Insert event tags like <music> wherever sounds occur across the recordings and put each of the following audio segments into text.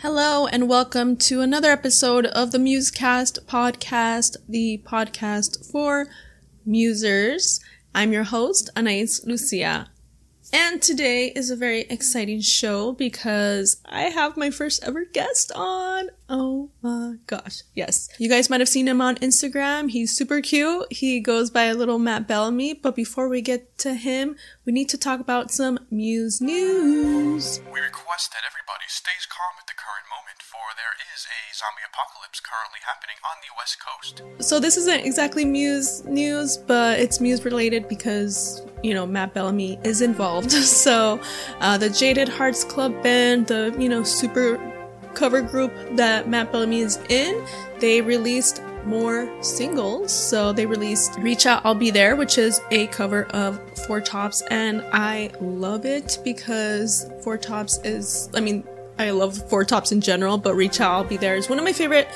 Hello and welcome to another episode of the Musecast podcast, the podcast for musers. I'm your host, Anais Lucia. And today is a very exciting show because I have my first ever guest on. Oh my gosh. Yes. You guys might have seen him on Instagram. He's super cute. He goes by a little Matt Bellamy. But before we get to him, we need to talk about some Muse news. We request that everybody stays calm at the current moment, for there is a zombie apocalypse currently happening on the west coast. So this isn't exactly Muse news, but it's Muse related because, you know, Matt Bellamy is involved. <laughs> So uh, the Jaded Hearts Club band, the, you know, super cover group that Matt Bellamy is in, they released more singles. So they released Reach Out, I'll Be There, which is a cover of Four Tops. And I love it because Four Tops is, I mean, I love Four Tops in general, but Reach Out, I'll Be There is one of my favorite,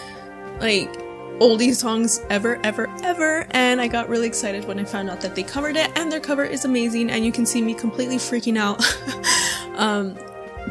like, oldie songs ever, ever, ever. And I got really excited when I found out that they covered it, and their cover is amazing. And you can see me completely freaking out <laughs> um,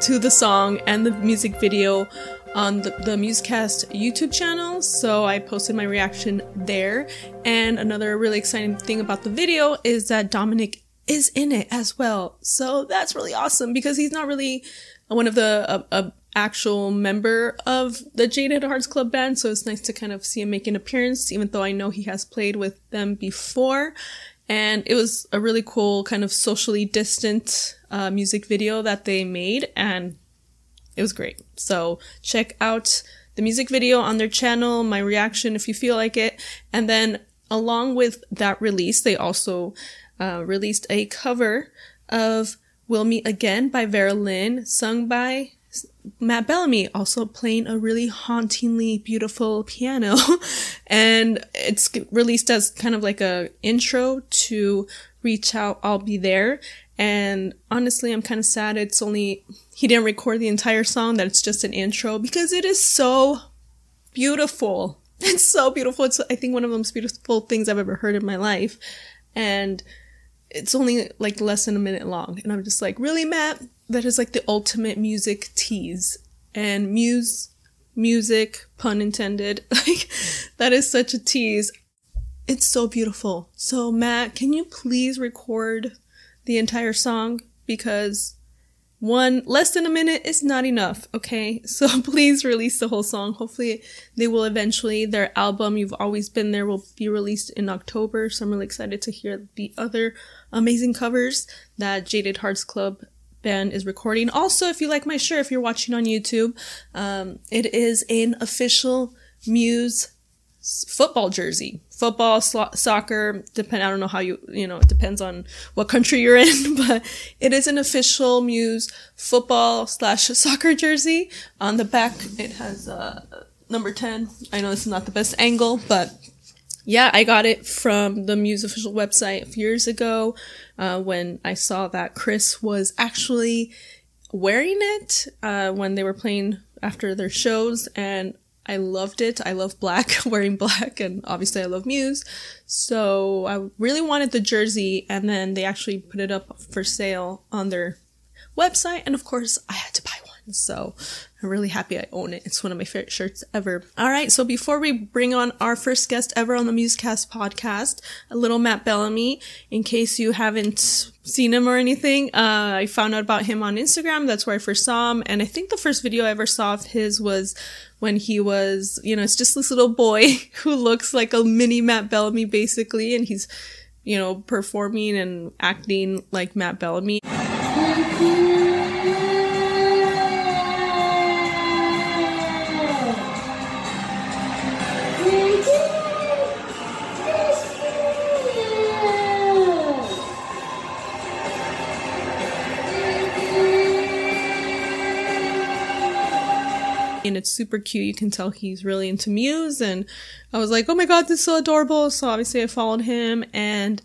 to the song and the music video on the, the Musecast YouTube channel. So I posted my reaction there. And another really exciting thing about the video is that Dominic is in it as well. So that's really awesome because he's not really one of the actual member of the Jaded Hearts Club band, so it's nice to kind of see him make an appearance, even though I know he has played with them before. And it was a really cool kind of socially distant uh, music video that they made, and it was great. So check out the music video on their channel, my reaction if you feel like it, and then along with that release, they also uh, released a cover of We'll Meet Again by Vera Lynn, sung by Matt Bellamy also playing a really hauntingly beautiful piano. <laughs> And it's released as kind of like a intro to reach out I'll be there. And honestly I'm kind of sad it's only he didn't record the entire song that it's just an intro because it is so beautiful. <laughs> It's so beautiful. It's I think one of the most beautiful things I've ever heard in my life. And it's only like less than a minute long. And I'm just like really Matt that is like the ultimate music tease. And muse, music, pun intended, <laughs> like that is such a tease. It's so beautiful. So Matt, can you please record the entire song? Because one, less than a minute is not enough, okay? <laughs> So please release the whole song. Hopefully they will eventually, their album, You've Always Been There, will be released in October. So I'm really excited to hear the other amazing covers that Jaded Hearts Club band is recording. Also, if you like my shirt, if you're watching on YouTube, um, it is an official Muse football jersey. Football, soccer, depend. I don't know how you, you know, it depends on what country you're in, <laughs> but it is an official Muse football slash soccer jersey. On the back, it has uh, number ten. I know this is not the best angle, but yeah, I got it from the Muse official website years ago uh, when I saw that Chris was actually wearing it uh, when they were playing after their shows, and I loved it. I love black, <laughs> wearing black, and obviously I love Muse. So I really wanted the jersey, and then they actually put it up for sale on their website, and of course I had to buy one. So I'm really happy I own it. It's one of my favorite shirts ever. All right. So before we bring on our first guest ever on the Musecast podcast, a little Matt Bellamy, in case you haven't seen him or anything, uh, I found out about him on Instagram. That's where I first saw him. And I think the first video I ever saw of his was when he was, you know, it's just this little boy <laughs> who looks like a mini Matt Bellamy basically. And he's, you know, performing and acting like Matt Bellamy. It's super cute. You can tell he's really into Muse, and I was like, oh my god, this is so adorable. So obviously I followed him, and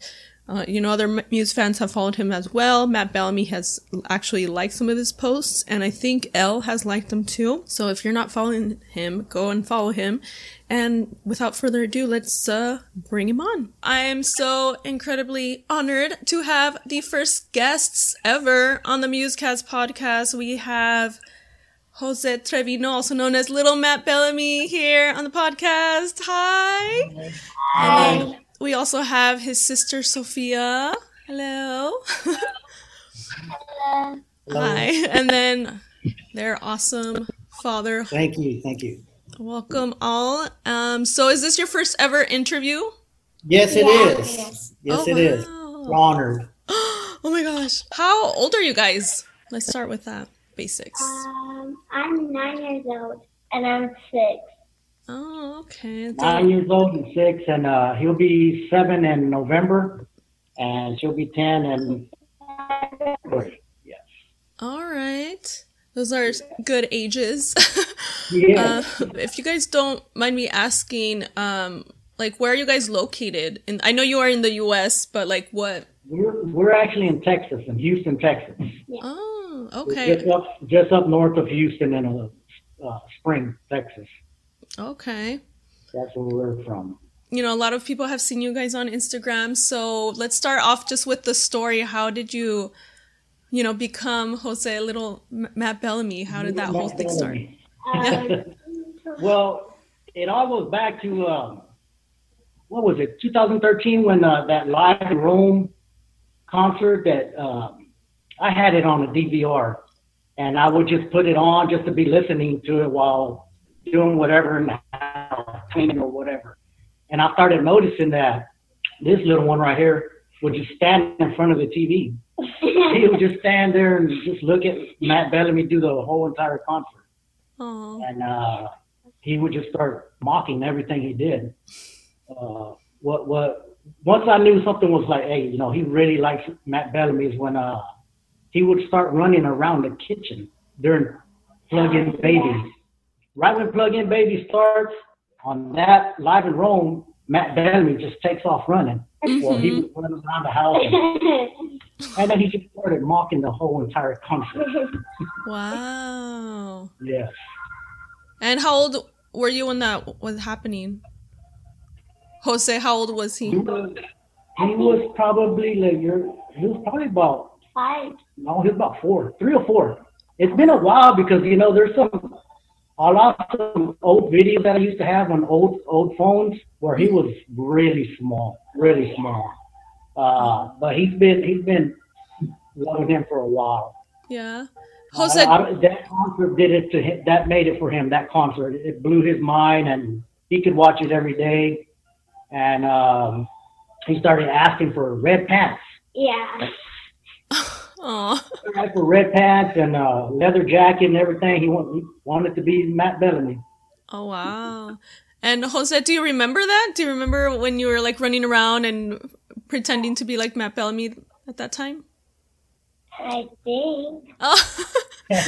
uh, you know, other Muse fans have followed him as well. Matt Bellamy has actually liked some of his posts, and I think Elle has liked them too. So if you're not following him, go and follow him. And without further ado, let's uh, bring him on. I am so incredibly honored to have the first guests ever on the Musecast podcast. We have Jose Trevino, also known as Little Matt Bellamy, here on the podcast. Hi. And then we also have his sister Sophia. Hello. Hello. Hi. And then their awesome father. Thank you, thank you. Welcome all. Um, so is this your first ever interview? Yes, it Yeah, is. yes. Yes, Oh, it is. wow. We're honored. <gasps> Oh my gosh. How old are you guys? Let's start with that. Basics. Um, I'm nine years old and I'm six. Oh, okay. Nine years old and six, and uh, he'll be seven in November, and she'll be ten in February. Yes. All right. Those are good ages. <laughs> Yeah. uh, if you guys don't mind me asking, um, like where are you guys located? And I know you are in the U.S., but like what? we're we're actually in Texas, in Houston, Texas. Oh, We're okay, Just up, just up north of Houston in uh, uh, Spring, Texas. okay. That's where we're from. You know, a lot of people have seen you guys on Instagram. So let's start off just with the story. How did you, you know, become Jose Little M- Matt Bellamy? How did that whole thing start? <laughs> Well, it all goes back to um, what was it, 2013, when uh, that live in Rome concert that um, I had it on a DVR, and I would just put it on just to be listening to it while doing whatever in the house, cleaning or whatever. And I started noticing that this little one right here would just stand in front of the TV. He would just stand there and just look at Matt Bellamy do the whole entire concert Oh, and uh, he would just start mocking everything he did. Uh, what what once I knew something was like, hey, you know, he really likes Matt Bellamy is when uh, he would start running around the kitchen during plug-in babies. Right when plug-in baby starts on that live in Rome, Matt Bellamy just takes off running. Well, he mm-hmm. was running around the house, and, <laughs> and then he just started mocking the whole entire country. <laughs> wow. Yes. And how old were you when that was happening? Jose, how old was He he? was, he was probably like your, he was probably about, Five. no, he was about four, three or four. It's been a while because, you know, there's some, a lot of some old videos that I used to have on old, old phones where he was really small, really small. Uh, but he's been, he's been loving him for a while. Yeah. I- Jose, I- that concert did it to him. That made it for him. That concert, it blew his mind, and he could watch it every day. And um, he started asking for red pants, Yeah. Aw. Right, for red pants and uh, leather jacket and everything. He, want, he wanted to be Matt Bellamy. Oh wow. And Jose, do you remember that? Do you remember when you were like running around and pretending to be like Matt Bellamy at that time? I think. Oh, <laughs> <laughs> You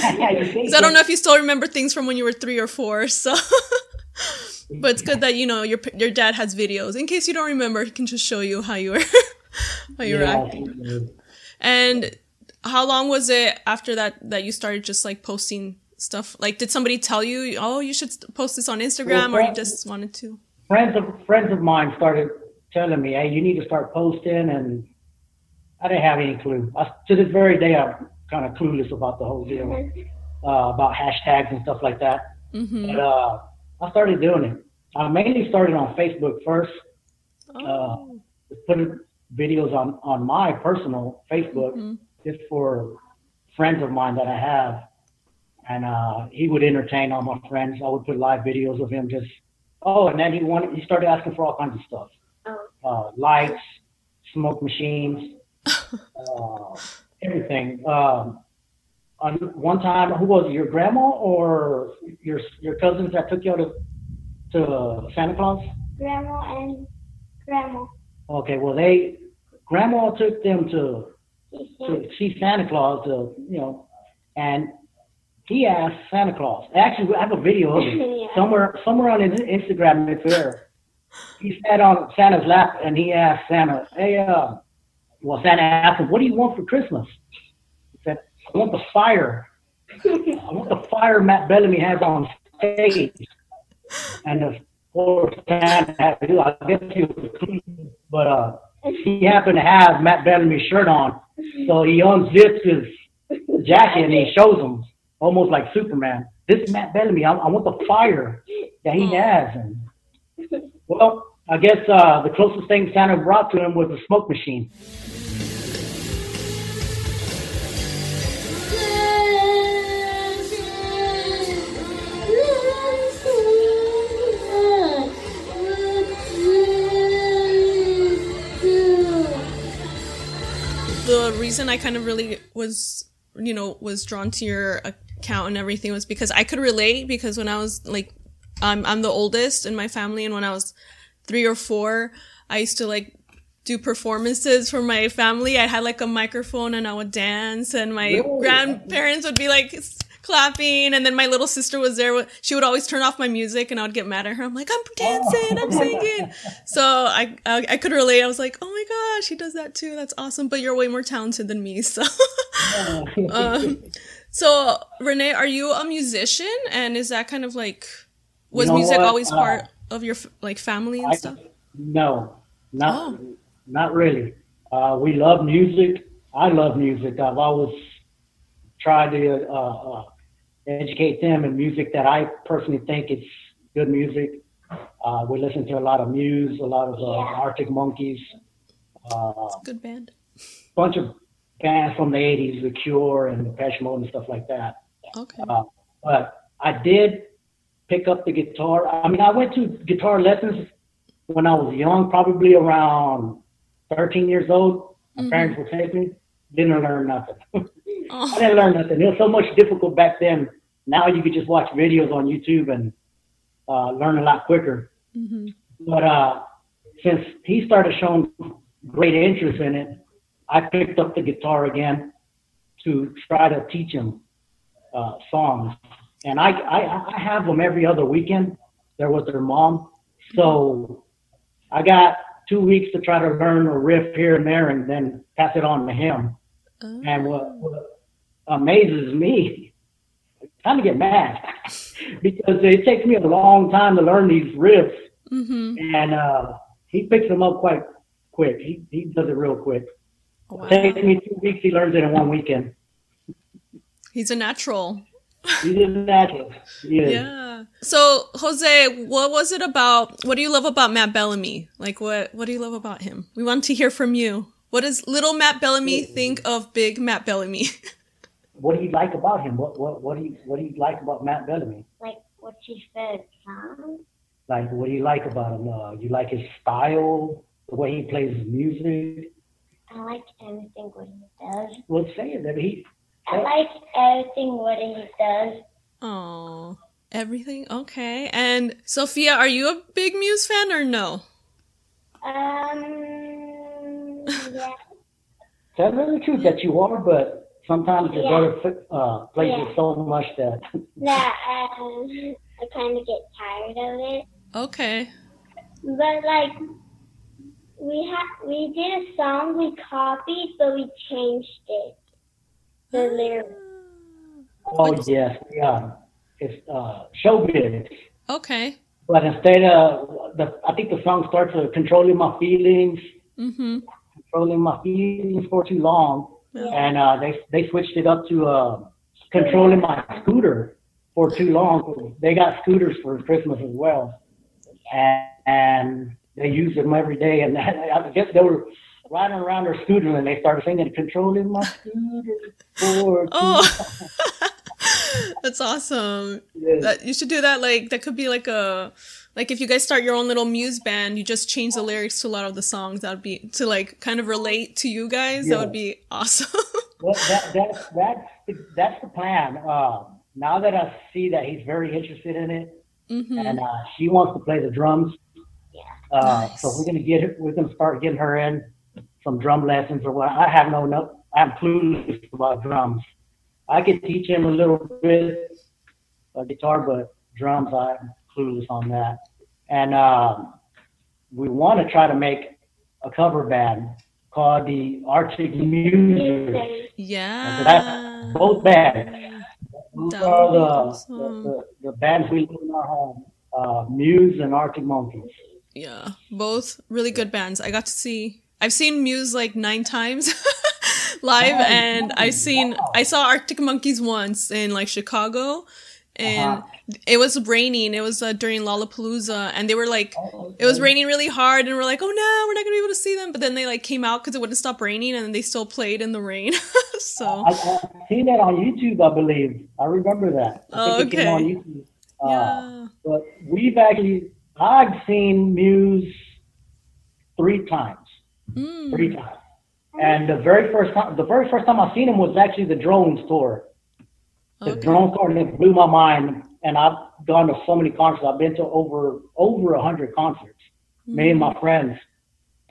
I don't know if you still remember things from when you were three or four. So, <laughs> but it's good that you know your your dad has videos. In case you don't remember, he can just show you how you were how you were Yeah, acting. And how long was it after that that you started just like posting stuff? Like, did somebody tell you, oh, you should post this on Instagram, or you just wanted to? friends of friends of mine started telling me, "Hey, you need to start posting," and I didn't have any clue. I, to this very day, I'm kind of clueless about the whole deal, uh, about hashtags and stuff like that. Mm-hmm. But uh, I started doing it. I mainly started on Facebook first, Oh. put videos on on my personal Facebook Mhm. just for friends of mine that I have, and uh, he would entertain all my friends. I would put live videos of him just. Oh, and then he wanted. He started asking for all kinds of stuff Oh. uh, lights, smoke machines, <laughs> uh, everything. Um, on one time, who was it, your grandma or your your cousins that took you out to, to Santa Claus? Grandma and grandma. Okay, well they grandma took them to to see Santa Claus, to, you know, and he asked Santa Claus. Actually, I have a video of <laughs> Yeah. somewhere somewhere on his Instagram. It's there. He sat on Santa's lap and he asked Santa, "Hey, uh, well, Santa asked him, what do you want for Christmas?" He said, "I want the fire. <laughs> I want the fire Matt Bellamy has on stage." And of Santa had to do. I guess he was clean, but uh, he happened to have Matt Bellamy's shirt on, so he unzips his jacket and he shows him almost like Superman. this Matt Bellamy, I, I want the fire that he has. And well, I guess uh, the closest thing Santa brought to him was a smoke machine. The reason I kind of really was, you know, was drawn to your account and everything was because I could relate because when I was like, I'm, I'm the oldest in my family and when I was three or four, I used to like do performances for my family. I had like a microphone and I would dance and my Really? grandparents would be like clapping and then my little sister was there. She would always turn off my music and I would get mad at her. I'm like, I'm dancing, I'm singing. <laughs> So I, I, I could relate. I was like, oh my gosh, he does that too. That's awesome. But you're way more talented than me. So, <laughs> <laughs> um, so Renee, are you a musician? And is that kind of like, was You know music what? always Uh, part of your like family and I, stuff? no, not Oh. not really. Uh, we love music. I love music. I've always tried to uh, uh, educate them in music that I personally think is good music. Uh, we listen to a lot of Muse, a lot of uh, Arctic Monkeys, uh, Good band. bunch of bands from the '80s, The Cure and Depeche Mode and stuff like that. Okay. Uh, but I did pick up the guitar. I mean, I went to guitar lessons when I was young, probably around 13 years old. My parents would take me. Didn't learn nothing. <laughs> I Oh, didn't learn nothing. It was so much difficult back then. Now you could just watch videos on YouTube and uh, learn a lot quicker. mhm. But uh, since he started showing great interest in it, I picked up the guitar again to try to teach him uh, songs. And I, I, I have them every other weekend. They're with their mom. So I got two weeks to try to learn a riff here and there and then pass it on to him. Oh. And what, what amazes me, kind of get mad <laughs> because it takes me a long time to learn these riffs Mhm. and uh, he picks them up quite quick. He he does it real quick. Wow. Takes me two weeks. He learns it in one weekend. He's a natural. He is natural. Yeah. So, Jose, what was it about? What do you love about Matt Bellamy? Like, what what do you love about him? We want to hear from you. What does little Matt Bellamy think of big Matt Bellamy? <laughs> What do you like about him? What what what do you what do you like about Matt Bellamy? Like what's his favorite song? Like what do you like about him? Uh, you like his style, the way he plays his music. I like everything what he does. Well, say it. That he. I like everything what he does. Oh, everything okay. And Sophia, are you a big Muse fan or no? Um, yeah. Tell me the truth that you are, but sometimes your Yeah. brother uh, plays Yeah. it so much that. <laughs> That um, I kind of get tired of it. Okay. But like, we ha- we did a song we copied, but we changed it. The lyrics. oh yes, yeah. It's uh, showbiz. Okay. But instead of the, I think the song starts with controlling my feelings, Mm-hmm. controlling my feelings for too long, Yeah. and uh, they they switched it up to uh, controlling my scooter for too long. They got scooters for Christmas as well, and, and they use them every day. And <laughs> I guess they were riding around their scooter and they started singing "Controlling my scooter for too Oh, <laughs> that's awesome. long." That you should do that. Like that could be like a like if you guys start your own little Muse band, you just change the lyrics to a lot of the songs. That would be to like kind of relate to you guys. That would be awesome. <laughs> Well, that, that's that's the, that's the plan. Uh, now that I see that he's very interested in it, hmm and uh, she wants to play the drums, uh, Nice. so we're gonna get her, we're gonna start getting her in some drum lessons or what. I have no no, I'm clueless about drums. I could teach him a little bit of guitar, but drums I'm clueless on that. And um, we want to try to make a cover band called the Arctic Musers. Yeah. So that's both bands. Those That are the, awesome. the, the, the bands we live in our home. Uh, Muse and Arctic Monkeys. Yeah, both really good bands. I got to see. I've seen Muse like nine times <laughs> live, and I've seen. I saw Arctic Monkeys once in like Chicago, and Uh-huh. it was raining. It was uh, during Lollapalooza, and they were like, Oh, it was raining really hard, and we're like, oh no, we're not gonna be able to see them. But then they like came out because it wouldn't stop raining, and they still played in the rain. <laughs> so I, I've seen that on YouTube, I believe. I remember that. I Oh, think it came okay. on YouTube. Uh, yeah. But we've actually, I've seen Muse three times. Mm. Three times. And the very first time, the very first time I seen him was actually the Drones tour. The Okay. Tour, and it blew my mind. And I've gone to so many concerts. I've been to over over a hundred concerts. Me and my friends,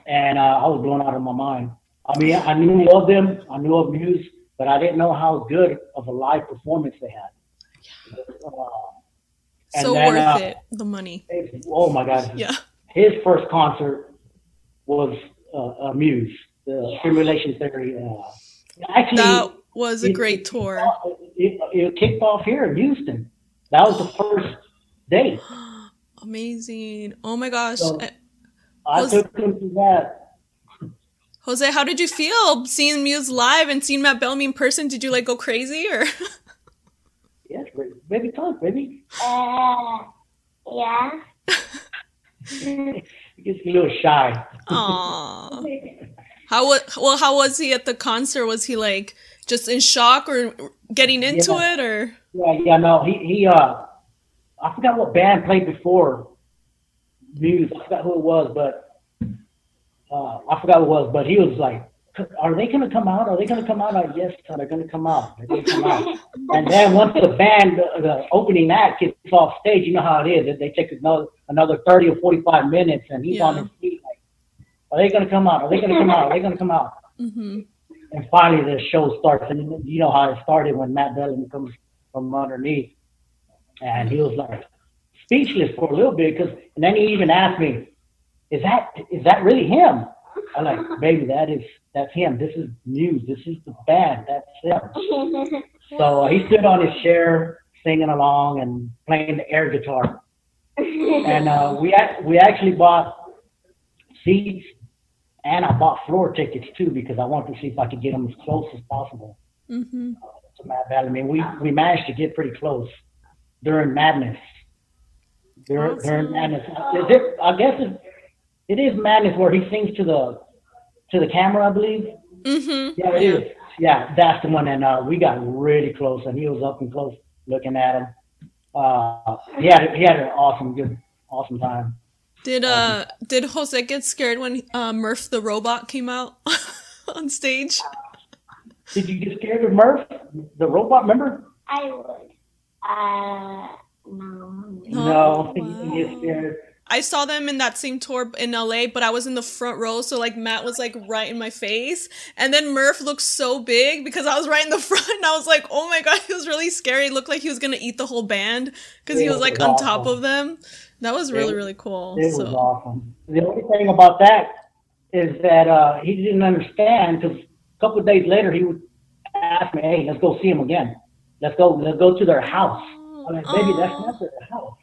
and uh, I was blown out of my mind. I mean, I knew of them, I knew of Muse, but I didn't know how good of a live performance they had. Uh, so then, worth uh, it. The money. it- oh my God! Yeah. His first concert was uh, uh, Muse, the Simulation Theory. Uh, actually, That was a it- great it tour. off- It, it kicked off here in Houston. That was the first date. <gasps> Amazing. Oh my gosh. So- Uh, I Was- took him to that. Jose, how did you feel seeing Muse live and seeing Matt Bellamy in person? Did you like go crazy or? <laughs> Yes, baby, talk, baby. Uh, yeah. <laughs> He gets a little shy. Aww. How was well? How was he at the concert? Was he like just in shock or getting into Yeah. it or? Yeah, yeah, no, he he uh, I forgot what band played before Muse. I forgot who it was, but uh, I forgot who it was. But he was like, "Are they gonna come out? Are they gonna come out?" Like, yes, they're gonna come out. They're gonna come out. <laughs> and then once the band, the, the opening act gets off stage, you know how it is. They take another another thirty or forty five minutes, and he's on Yeah. his feet like, "Are they gonna come out? Are they gonna come out? Are they gonna come out?" hmm and finally the show starts and you know how it started when Matt Bellamy comes from underneath. And he was like speechless for a little bit because and then he even asked me is that is that really him? I'm like baby that is that's him. This is Muse this is the band. That's him <laughs> so uh, he stood on his chair singing along and playing the air guitar. <laughs> And uh, we we actually bought seats and I bought floor tickets too because I wanted to see if I could get them as close as possible mm-hmm. to Matt Bellamy. We we managed to get pretty close during Madness. During, during Madness, it? I guess it, it is Madness where he sings to the to the camera, I believe. hmm Yeah, it is. Yeah, that's the one. And uh, we got really close, and he was up and close looking at him. Uh, he had he had an awesome, good, awesome time. Did uh did Jose get scared when uh, Murph the robot came out <laughs> on stage? Did you get scared of Murph, the robot? Remember? I would. Uh, no. no, he wow. scared. I saw them in that same tour in LA, but I was in the front row, so like Matt was like right in my face. And then Murph looked so big because I was right in the <laughs> front. And I was like, oh my god, he was really scary. It looked like he was gonna eat the whole band because he was like was on top of them. That was really, It- really cool. It so was awesome. The only thing about that is that uh, he didn't understand because a couple of days later he would ask me, "Hey, let's go see him again. Let's go. Let's go to their house." I'm like, "Baby, that's not their house."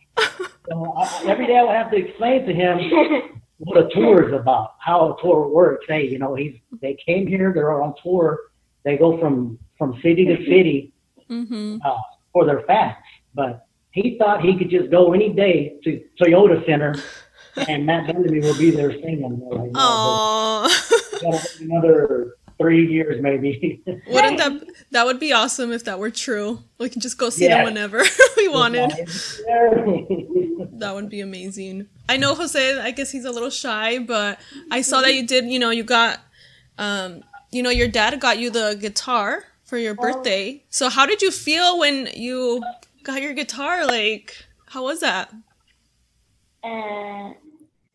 so I, every day I would have to explain to him what a tour is about, how a tour works. Hey, you know, he's they came here, they're on tour, they go from from city to city hmm uh, for their fans. But he thought he could just go any day to Toyota Center and Matt Bellamy will be there singing. We're like, no, Aww. but we gotta wait another three years maybe. <laughs> Wouldn't that that would be awesome if that were true? We can just go see Yeah. them whenever <laughs> we wanted. That would be amazing. I know Jose, I guess he's a little shy, but I saw that you did, you know, you got um you know, your dad got you the guitar for your birthday. So how did you feel when you got your guitar? Like, how was that? uh,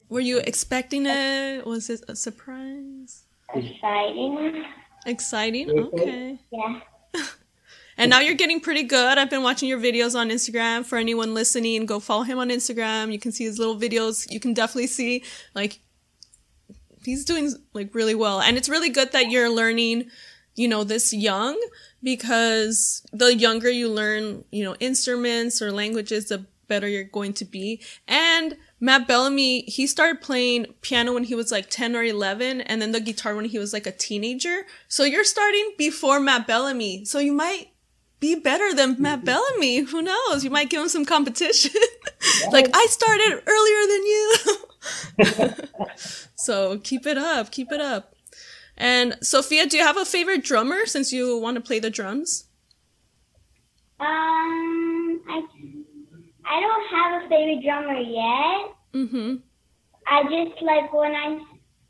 Were you expecting it? Was it a surprise? exciting. Exciting? Okay. Okay. Yeah. <laughs> And now you're getting pretty good. I've been watching your videos on Instagram. For anyone listening, go follow him on Instagram. You can see his little videos. You can definitely see like he's doing like really well. And it's really good that you're learning, you know, this young because the younger you learn, you know, instruments or languages, the better you're going to be. And Matt Bellamy, he started playing piano when he was like 10 or 11 and then the guitar when he was like a teenager. So you're starting before Matt Bellamy. So you might be better than Matt mm-hmm. Bellamy. Who knows? You might give him some competition. <laughs> like I started earlier than you. <laughs> <laughs> so keep it up, keep it up. And Sophia, do you have a favorite drummer since you want to play the drums? Um, I I don't have a favorite drummer yet. Mm-hmm. I just like when I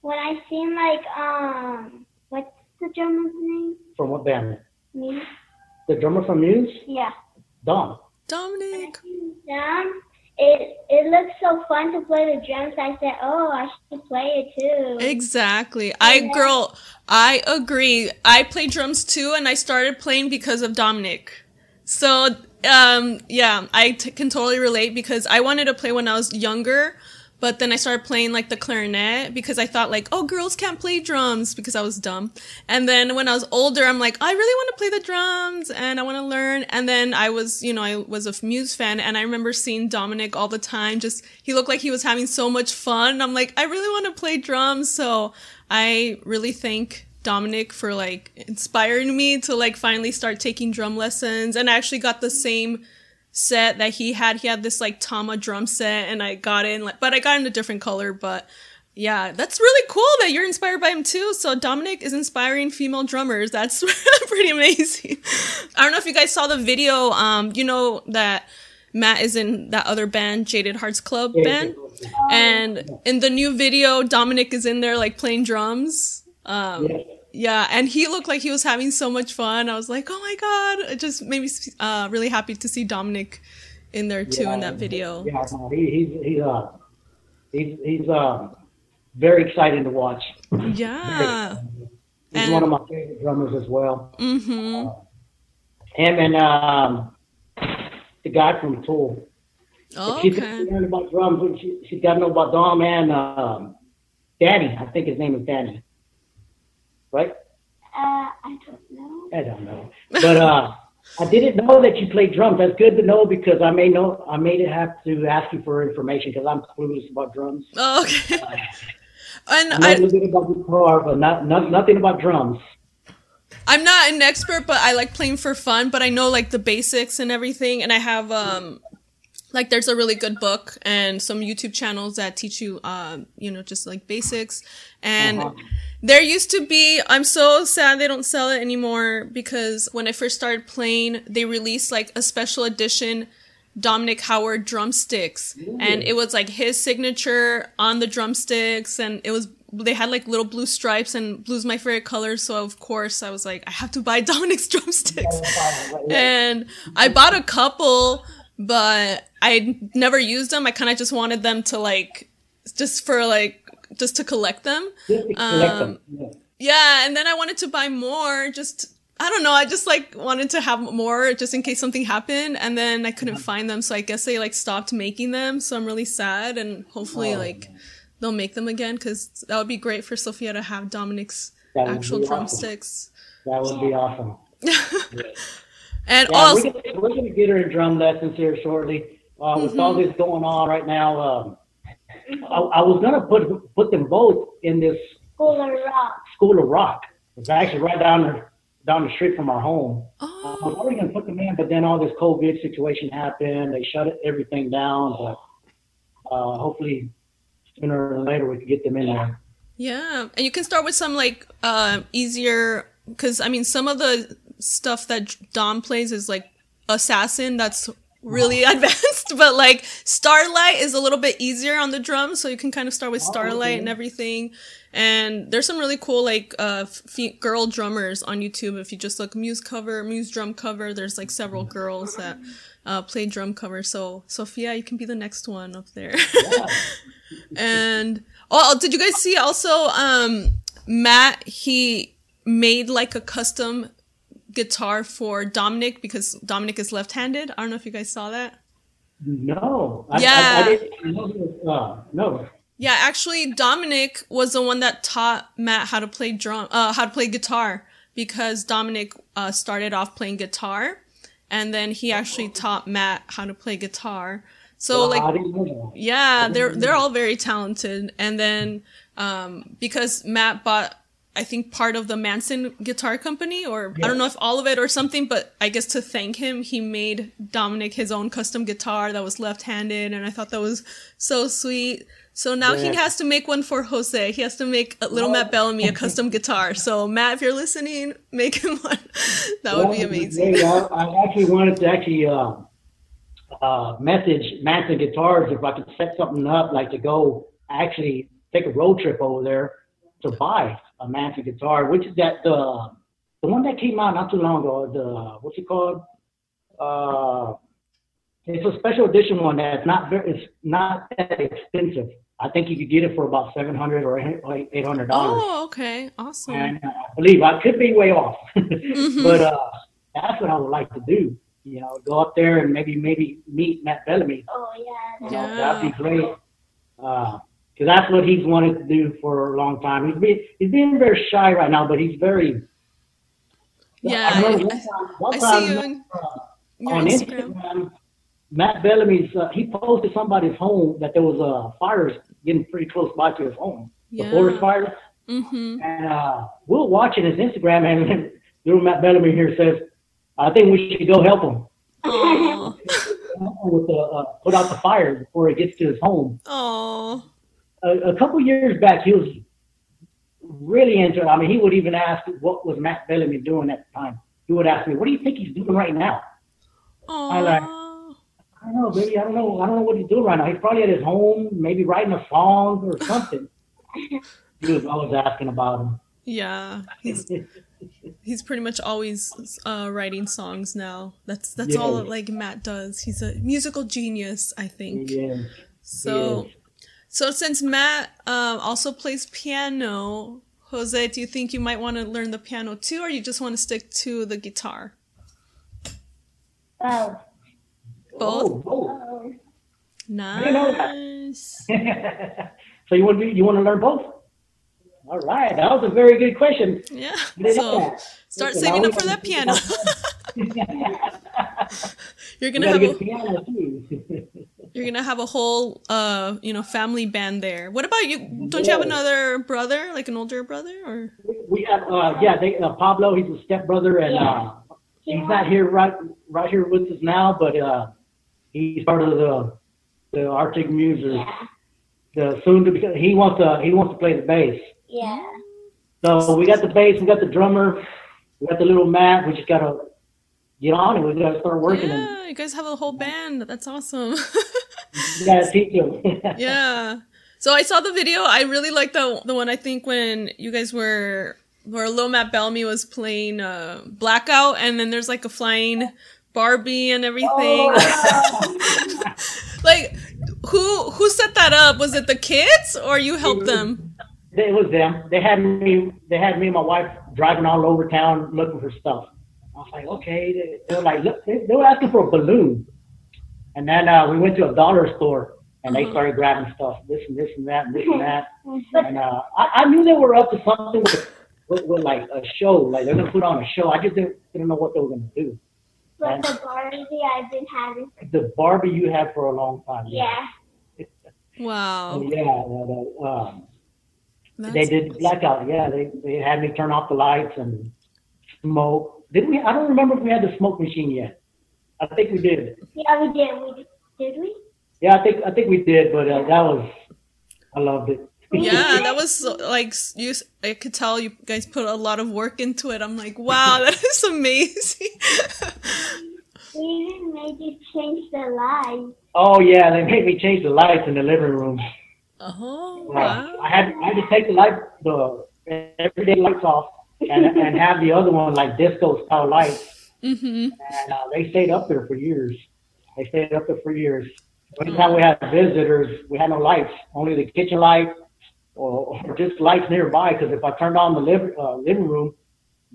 when I seen like um what's the drummer's name? From what band? Me? The drummer from Muse? Yeah. Dom. Dominic. Um, it it looks so fun to play the drums. I said, oh, I should play it too. Exactly. I girl, I agree. I play drums too, and I started playing because of Dominic. So, um, yeah, I t- can totally relate because I wanted to play when I was younger, but then I started playing like the clarinet because I thought like, oh, girls can't play drums because I was dumb. And then when I was older, I'm like, I really want to play the drums and I want to learn. And then I was, you know, I was a Muse fan and I remember seeing Dominic all the time. Just, he looked like he was having so much fun. I'm like, I really want to play drums. So I really thank Dominic for like inspiring me to like finally start taking drum lessons and I actually got the same set that he had. He had this like Tama drum set and I got in like but I got in a different color, but yeah, that's really cool that you're inspired by him too. So Dominic is inspiring female drummers. That's <laughs> pretty amazing. I don't know if you guys saw the video. Um, you know that Matt is in that other band, Jaded Hearts Club band, and in the new video, Dominic is in there like playing drums. Um, Yeah. yeah, and he looked like he was having so much fun. I was like, oh my god! It just made me uh, really happy to see Dominic in there too in that video. Yeah, he, he's he's uh he's he's um very exciting to watch. Yeah. He's And- one of my favorite drummers as well. Mm-hmm. Him and um the guy from Tool. Oh, She's okay. learned about drums. She, she's got to know about Dom and um, Danny. I think his name is Danny. Right? Uh, I don't know. I don't know. But uh, I didn't know that you played drums. That's good to know because I may know I may have to ask you for information because I'm clueless about drums. Oh, okay. <laughs> And I know a I, little bit about guitar, but not, not nothing about drums. I'm not an expert, but I like playing for fun. But I know like the basics and everything. And I have um, like there's a really good book and some YouTube channels that teach you um, you know, just like basics. And Uh-huh. there used to be. I'm so sad they don't sell it anymore because when I first started playing, they released like a special edition. Dominic Howard drumsticks, and it was like his signature on the drumsticks, and it was they had like little blue stripes, and blue's my favorite color, so of course I was like, I have to buy <laughs> Dominic's drumsticks, and I bought a couple, but I never used them. I kind of just wanted them to like, just for like, just to collect them. Collect Um, them. Yeah. Yeah, and then I wanted to buy more. Just I don't know. I just like wanted to have more just in case something happened, and then I couldn't find them. So I guess they like stopped making them. So I'm really sad, and hopefully Oh, like they'll make them again because that would be great for Sophia to have Dominic's actual be awesome. drumsticks. That would be awesome. <laughs> And Yeah, also, we're gonna, we're gonna get her in drum lessons here shortly. Uh, with all this going on right now, um, I, I was gonna put put them both in this School of Rock. school of rock. It's actually right down the down the street from our home. I was oh, already gonna put them in, but then all this COVID situation happened. They shut everything down. But uh, hopefully sooner or later we can get them in there. yeah, and you can start with some like uh, easier because I mean some of the stuff that Dom plays is like assassin. That's really advanced, <laughs> but like Starlight is a little bit easier on the drums, so you can kind of start with Starlight okay. and everything. And there's some really cool like uh f- girl drummers on YouTube. If you just look Muse cover, Muse drum cover, there's like several girls that uh, play drum cover. So Sophia, you can be the next one up there. <laughs> and oh, did you guys see also um Matt? He made like a custom guitar for Dominic because Dominic is left-handed. I don't know if you guys saw that. No, I, I, Yeah. I this, uh, no. Yeah, actually, Dominic was the one that taught Matt how to play drum, uh, how to play guitar because Dominic uh, started off playing guitar, and then he actually taught Matt how to play guitar. So Well, like, I didn't know that. yeah, they're they're all very talented. And then um, because Matt bought, I think part of the Manson Guitar Company, or I don't know if all of it or something, but I guess to thank him, he made Dominic his own custom guitar that was left-handed, and I thought that was so sweet. So now he has to make one for Jose. He has to make a little Matt Bellamy a <laughs> custom guitar. So Matt, if you're listening, make him one. <laughs> that would be amazing. yeah, I, I actually wanted to actually uh, uh, message Manson Guitars if I could set something up, like to go actually take a road trip over there to buy a Manson guitar, which is that the the one that came out not too long ago. The what's it called? Uh, it's a special edition one that's not very, it's not that expensive. I think you could get it for about seven hundred or eight hundred dollars. Oh, okay, awesome. And uh, I believe I could be way off, <laughs> Mm-hmm. but uh, that's what I would like to do. You know, go up there and maybe maybe meet Matt Bellamy. Oh yeah. You know, Yeah. that'd be great. Because that's what he's wanted to do for a long time. He's being he's being very shy right now, but he's very. Yeah, I I- one time, one I time, see you uh, on Instagram. Instagram, Matt Bellamy's uh, he posted somebody's home that there was uh, fires getting pretty close by to his home, yeah. the forest fire. Mm-hmm. And uh, we're watching his Instagram, and <laughs> little Matt Bellamy here says, "I think we should go help him <laughs> with the uh, put out the fire before it gets to his home." oh, A, a couple years back, he was really into it. I mean, he would even ask, "What was Matt Bellamy doing at the time?" He would ask me, "What do you think he's doing right now?" I like- oh. I don't know, baby. I don't know. I don't know what he's doing right now. He's probably at his home, maybe writing a song or something. <laughs> he was always asking about him. Yeah, he's he's pretty much always uh, writing songs now. That's that's all Yeah. that, like Matt does. He's a musical genius, I think. Yeah. So. So since Matt um, also plays piano, Jose, do you think you might want to learn the piano too, or you just want to stick to the guitar? Oh. Both. Oh, didn't know that. Nice. <laughs> so you want to you want to learn both? All right, that was a very good question. Yeah. I didn't know So start Listen, saving up for that piano. <laughs> You're gonna have a, get piano too. <laughs> you're gonna have a whole uh you know family band there. What about you? Don't you have another brother, like an older brother, or? we have, uh, yeah, they, uh, Pablo, he's a stepbrother, and uh, he's not here right right here with us now, but uh, he's part of the the Arctic Muses. Yeah. The soon to become, he wants to he wants to play the bass. Yeah. So we got the bass, we got the drummer, we got the little mat. We just gotta get on it. We gotta start working and Yeah, you guys have a whole band. That's awesome. <laughs> teach yeah. So I saw the video. I really liked the the one I think when you guys were where Lil Matt Bellamy was playing uh, Blackout, and then there's like a flying Barbie and everything. <laughs> like, who who set that up? Was it the kids or you helped them? It was them. They had me. They had me and my wife driving all over town looking for stuff. I was like, okay. They, they were like, look, they, they were asking for a balloon, and then uh, we went to a dollar store and they Mhm. started grabbing stuff, this and this and that and this and that. And uh, I, I knew they were up to something with, with, with like a show, like they're gonna put on a show. I just didn't, didn't know what they were gonna do. but the Barbie I've been having. The Barbie you had for a long time. Yeah. <laughs> Wow. Oh, yeah. the- the, um, That's they did blackout. Yeah, they they had me turn off the lights and smoke. Did we? I don't remember if we had the smoke machine yet. I think we did. Yeah, we did. We did. Did we? Yeah, I think I think we did. But uh, that was, I loved it. Yeah, <laughs> that was like you. I could tell you guys put a lot of work into it. I'm like, wow, <laughs> that is amazing. We even made you change the lights. Oh yeah, they made me change the lights in the living room. oh Uh, wow. I had I had to take the light the everyday lights off and and have the other one like disco style lights. Mm-hmm. And uh, they stayed up there for years. They stayed up there for years. Anytime we had visitors, we had no lights, only the kitchen light or, or just lights nearby. Because if I turned on the liv- uh, living room,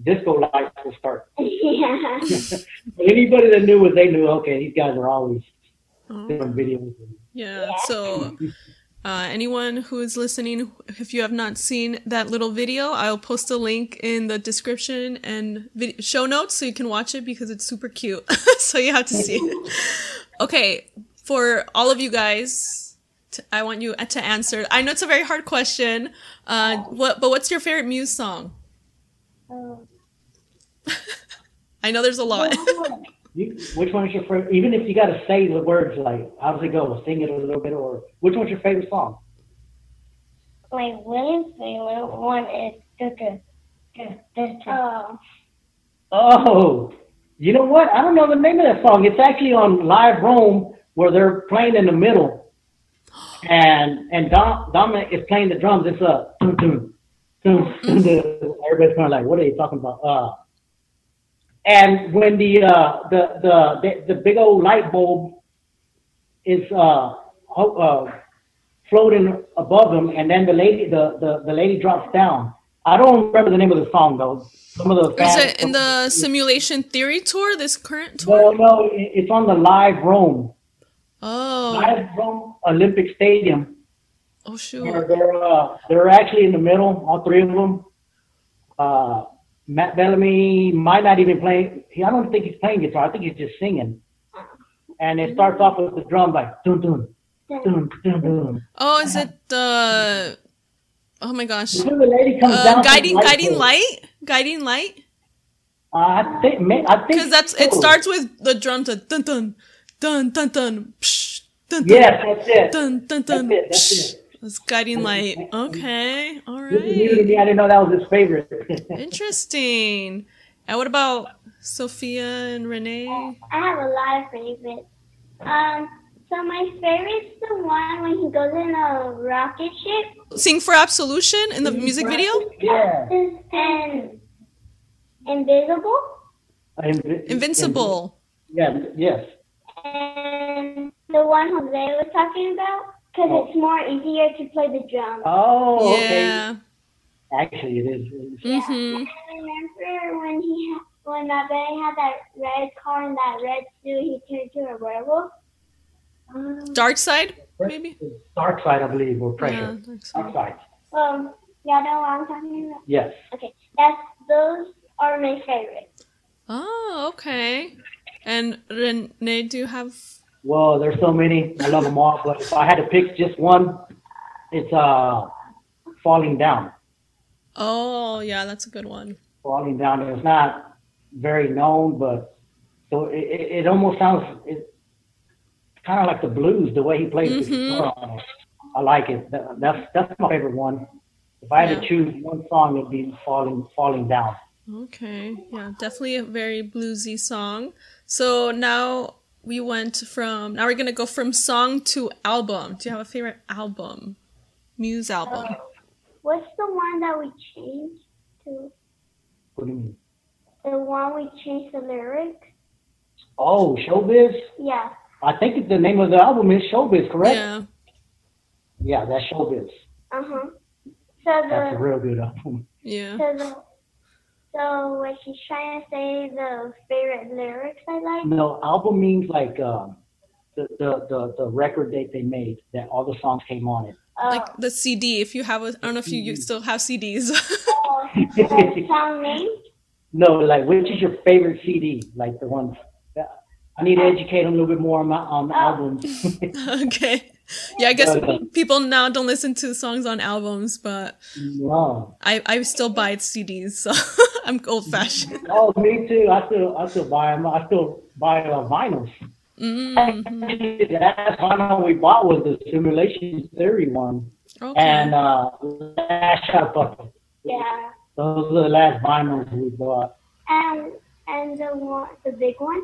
disco lights would start. <laughs> <laughs> yeah. Anybody that knew what they knew, okay, these guys are always Oh. doing videos. Yeah. So, uh, anyone who is listening, if you have not seen that little video, I'll post a link in the description and vid- show notes so you can watch it because it's super cute. <laughs> so you have to see it. Okay, for all of you guys, to, I want you to answer. I know it's a very hard question. Uh, what? But what's your favorite Muse song? Oh. <laughs> I know there's a lot. You, which one is your favorite? Even if you got to say the words, like how does it go? Sing it a little bit, or which one's your favorite song? My William's favorite one is Duh, Oh. Oh, you know what? I don't know the name of that song. It's actually on Live Rome where they're playing in the middle, and and Dom, Dominic is playing the drums. It's a <clears throat> <clears throat> <clears throat> everybody's kind of like, what are you talking about? Uh, and when the uh, the, the the the big old light bulb is uh, ho- uh, floating above them, and then the lady the, the, the lady drops down. I don't remember the name of the song though. Some of the Is it in the Simulation Theory tour? This current tour? no no it's on the live Rome Oh, live Rome Olympic Stadium. oh They're shoot. they're, uh, they're actually in the middle, all three of them. Uh, Matt Bellamy might not even play. He, I don't think he's playing guitar. I think he's just singing. And it starts off with the drum like dun dun dun dun dun. Oh, is it the? Oh my gosh. The lady comes Uh, down. guiding, light guiding light, guiding light. Uh, I think. I think. Because that's it starts with the drum to dun dun dun dun dun. Psh, dun, dun, Yes, that's it. Dun dun dun. That's it, that's it. That's guiding light. Okay, all right. This is new to me. I didn't know that was his favorite. <laughs> Interesting. And what about Sophia and Renee? I have a lot of favorites. Um, so my favorite's the one when he goes in a rocket ship Sing for Absolution in the music video? yeah. and Invisible Invi- Invincible. Yeah. Yes. and the one Jose was talking about because it's more easier to play the drums. Oh. Okay. Yeah. Actually, it is. It is. Mm-hmm. I remember when he ha- when that Benny had that red car and that red suit, he turned into a werewolf. Um, Dark Side, maybe? Dark side, I believe, or Yeah, pressure. Dark Side. Dark side. um, y'all know what I'm talking about? Yes. Okay, that's those are my favorites. Oh, okay. And Renee, do you have? Well, there's so many. I love them all, but if I had to pick just one, it's uh, falling down. Oh, yeah, that's a good one. Falling down. It's not very known, but so it, it, it almost sounds it kind of like the blues, the way he plays the Mhm. guitar on it. I like it. That, that's that's my favorite one. If I had Yeah. to choose one song, it'd be falling falling down. Okay, yeah, definitely a very bluesy song. So now we went from now we're gonna go from song to album. Do you have a favorite album? Muse album. What's the one that we changed to? What do you mean? The one we changed the lyrics? Oh, Showbiz. Yeah. I think the name of the album is Showbiz, correct? Yeah. Yeah, that's Showbiz. Uh huh. So That's a real good album. Yeah. so the so what she's trying to say the favorite lyrics I like. No, album means like um, the, the the the record that they made that all the songs came on it. Oh, Like the CD, if you have a, I don't know if you, you still have CDs. oh, the song name. No, like which is your favorite CD? Like the ones. That, I need to educate them a little bit more on, my, on the albums. <laughs> okay. Yeah, I guess people now don't listen to songs on albums, but no. I, I still buy CDs, so <laughs> <laughs> I'm old fashioned. <laughs> Oh, me too. I still I still buy them. I still buy uh, vinyls. Mm-hmm. The last vinyl we bought was the Simulation Theory one, Okay. and uh, Last Shot Bucket. Yeah. Those are the last vinyls we bought. And and the one the big one.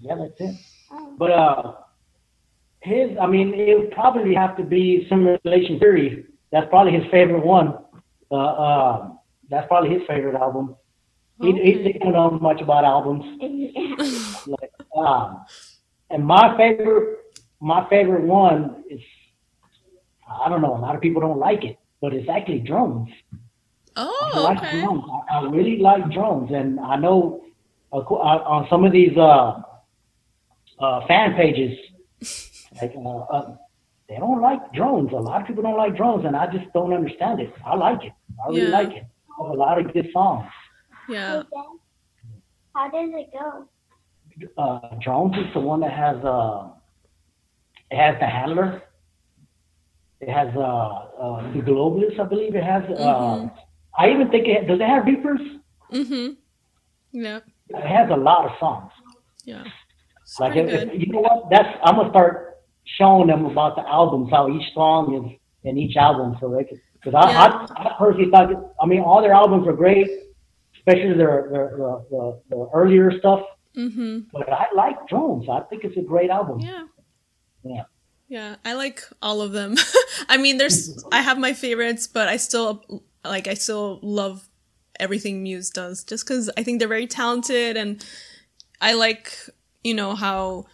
Yeah, that's it. Oh. But uh, his, I mean, it would probably have to be Simulation Theory. That's probably his favorite one. Uh, uh, that's probably his favorite album. He, he, he don't know much about albums. <laughs> Like, um, and my favorite, my favorite one is, I don't know, a lot of people don't like it, but it's actually. I oh, like okay. drums. I, I really like drones, and I know uh, uh, on some of these uh, uh, fan pages, <laughs> like uh, uh, they don't like drones. A lot of people don't like drones, and I just don't understand it. I like it. I really Yeah. like it. I have a lot of good songs. Yeah. How does it go? Uh, drones is the one that has uh, it has the handler, It has uh, uh, the Globalists, I believe it has. Uh, Mhm. I even think it does. It have Reapers? Mm-hmm. Yeah. It has a lot of songs. Yeah. It's Like pretty if, good. if, you know what? That's I'm gonna start showing them about the albums, how each song is in each album, so they can. Because I, Yeah. I, I personally thought, that- I mean, all their albums are great, especially their, their the, the, the earlier stuff. Mm-hmm. But I like Drones. I think it's a great album. Yeah. Yeah. Yeah, I like all of them. <laughs> I mean, there's <laughs> I have my favorites, but I still like I still love everything Muse does just cuz I think they're very talented and I like, you know, how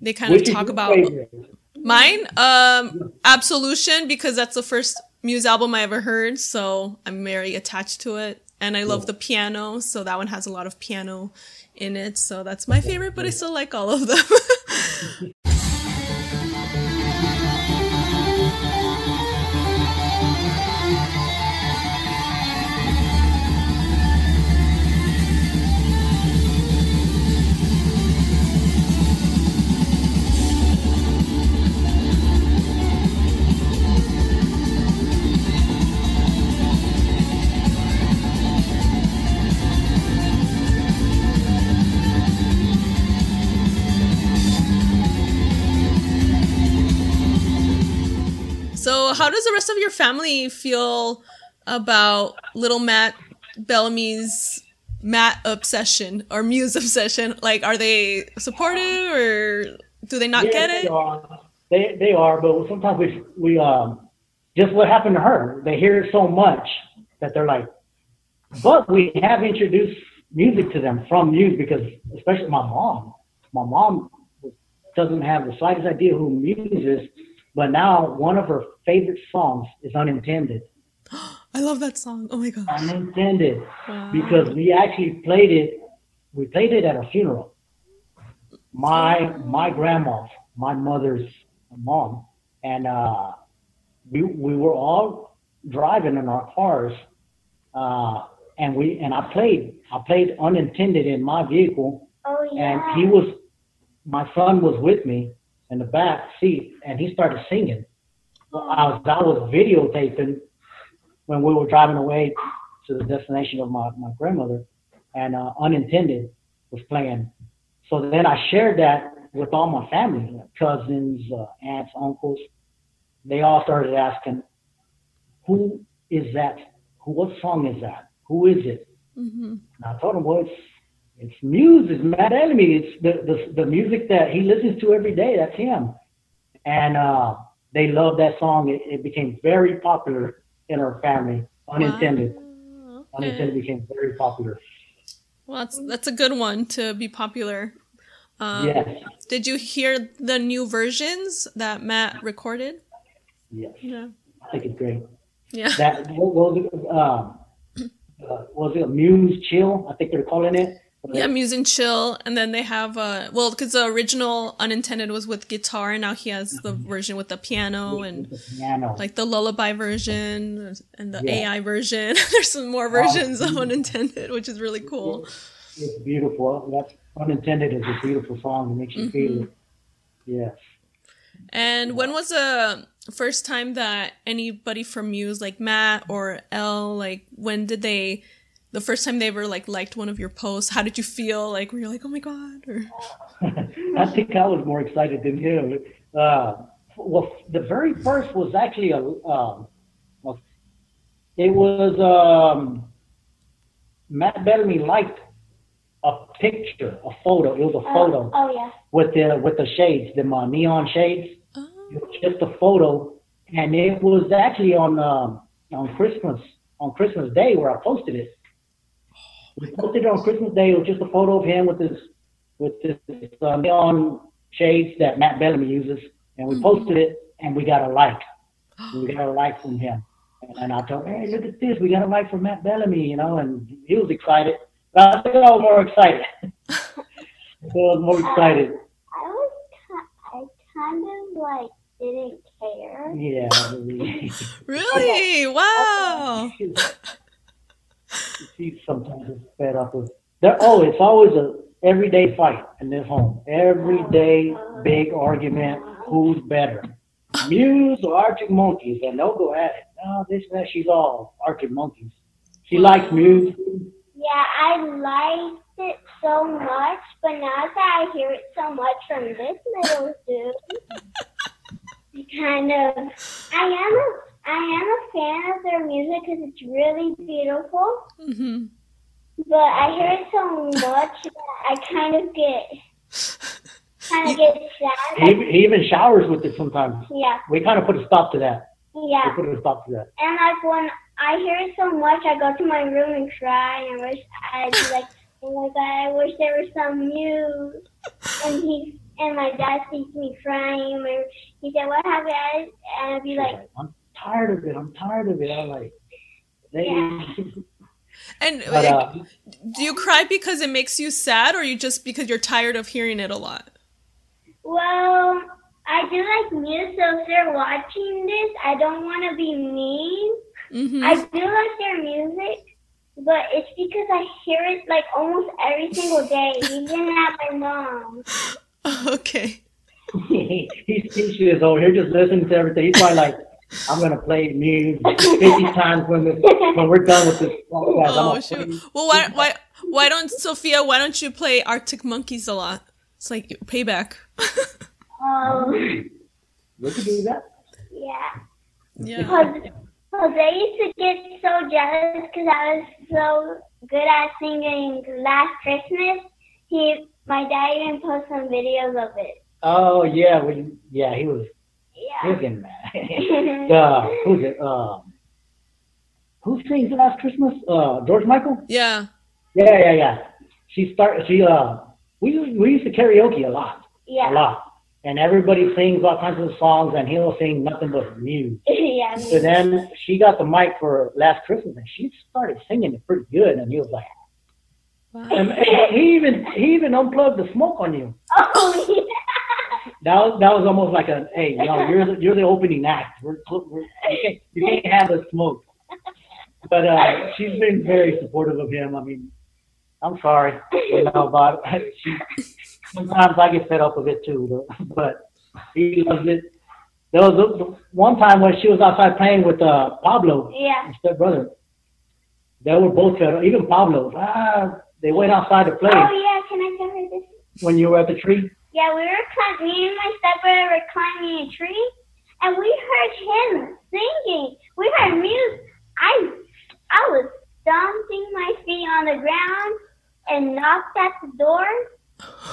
they kind Which of talk about favorite? mine um Absolution because that's the first Muse album I ever heard, so I'm very attached to it. And I love the piano, so that one has a lot of piano in it, so that's my favorite, but I still like all of them. <laughs> So, how does the rest of your family feel about little Matt Bellamy's Matt obsession or Muse obsession? Like, are they supportive or do they not Yeah, get They it? are. They they are, but sometimes we we um just what happened to her. They hear it so much that they're like, but we have introduced music to them from Muse because especially my mom. My mom doesn't have the slightest idea who Muse is, but now one of her favorite songs is Unintended. <gasps> I love that song. Oh my gosh. Unintended Wow. because we actually played it. We played it at a funeral. My my grandma, my mother's mom, and uh, we we were all driving in our cars, uh, and we and I played I played unintended in my vehicle, Oh yeah. and he was my son was with me in the back seat, and he started singing. Well, I was I was videotaping when we were driving away to the destination of my, my grandmother, and uh, Unintended was playing. So then I shared that with all my family, cousins, uh, aunts, uncles. They all started asking, "Who is that? Who? What song is that? Who is it?" Mm-hmm. And I told him, "Well, it's it's Muse. It's Matt Bellamy. It's the, the the music that he listens to every day. That's him." And uh, they loved that song. It, it became very popular in our family. Unintended. Wow. Unintended became very popular. Well, that's that's a good one to be popular. Um, yes. Did you hear the new versions that Matt recorded? Yes. Yeah. I think it's great. Yeah. That what was it? Um, uh, was it Muse Chill? I think they're calling it. Yeah, Muse and Chill, and then they have uh well, because the original Unintended was with guitar, and now he has the version with the piano and The piano. like the lullaby version and the Yeah. AI version. <laughs> There's some more versions of Unintended, which is really cool. It's beautiful. That's unintended is a beautiful song. It makes you feel it. Yes. And when was the first time that anybody from Muse, like Matt or Elle, like when did they? The first time they ever like liked one of your posts, how did you feel? Like were you like, oh my god? Or <laughs> I think I was more excited than him. Uh, well, the very first was actually a. Um, it was um, Matt Bellamy liked a picture, a photo. It was a Oh, photo oh yeah. with the with the shades, the uh, neon shades. oh, It was just a photo, and it was actually on um, on Christmas on Christmas Day where I posted it. We posted it on Christmas Day. It was just a photo of him with his with his uh, neon shades that Matt Bellamy uses, and we posted it, and we got a like. <gasps> We got a like from him, and, and I told him, "Hey, look at this! We got a like from Matt Bellamy," you know, and he was excited. But I think I was more excited. <laughs> I was more excited. I was I kind of like didn't care. Yeah. really. <laughs> <laughs> really? Wow. She sometimes is fed up with. There, oh, it's always a everyday fight in this home. Everyday big argument. Who's better? Muse or Arctic Monkeys, and they'll go at it. No, this that she's all Arctic Monkeys. She likes Muse. Yeah, I liked it so much, but now that I hear it so much from this little dude, <laughs> I kind of, I am a, I am a fan of their music because it's really beautiful. hmm But I hear it so much that I kind of get, kind of get sad. He, he even showers with it sometimes. yeah, We kind of put a stop to that. yeah. We put a stop to that. And like when I hear it so much, I go to my room and cry and wish I'd be like, <laughs> oh my god, I wish there was some news. And he and my dad sees me crying. And he said, "What happened?" And I'd be like, like, I'm tired of it. I'm tired of it. I'm like, they, <laughs> And but, uh, do you cry because it makes you sad, or you just because you're tired of hearing it a lot? "Well, I do like Muse, so if they're watching this, I don't want to be mean. hmm I do like their music." But it's because I hear it like almost every single day, <laughs> even at my mom. <laughs> Okay. he, he's he is over here just listening to everything. He's probably like, I'm gonna play Muse 50 times when this, when we're done with this podcast. Oh gonna shoot. Well, why why why don't Sophia? Why don't you play Arctic Monkeys a lot? It's like payback. Um, We could do that. yeah. yeah. Because they used to get so jealous because I was so good at singing Last Christmas. He, my dad even posted some videos of it. Oh yeah, we yeah he was he Yeah. was getting mad. <laughs> <laughs> uh, who's it? Um, who sings Last Christmas? Uh, George Michael. Yeah. Yeah, yeah, yeah. She start. She uh, we we used to karaoke a lot, Yeah. a lot, and everybody sings all kinds of songs, and he'll sing nothing but Muse. <laughs> yeah. So then she got the mic for Last Christmas, and she started singing it pretty good, and he was like, and, and he even he even unplugged the smoke on you. Oh, yeah. That was that was almost like a hey, know, <laughs> you're the, you're the opening act. We're, we're you, can't, you can't have the smoke. But uh, she's been very supportive of him. I mean, I'm sorry, you know, but <laughs> she sometimes I get fed up with it too. But, <laughs> but he loves it. There was a, one time when she was outside playing with uh, Pablo, Yeah. her stepbrother. They were both fed up. Even Pablo. Ah, they went outside to play Oh, yeah. Can I tell her this? when you were at the tree. Yeah, we were climbing, me and my stepbrother were climbing a tree, and we heard him singing. We heard music. I, I was stomping my feet on the ground and knocked at the door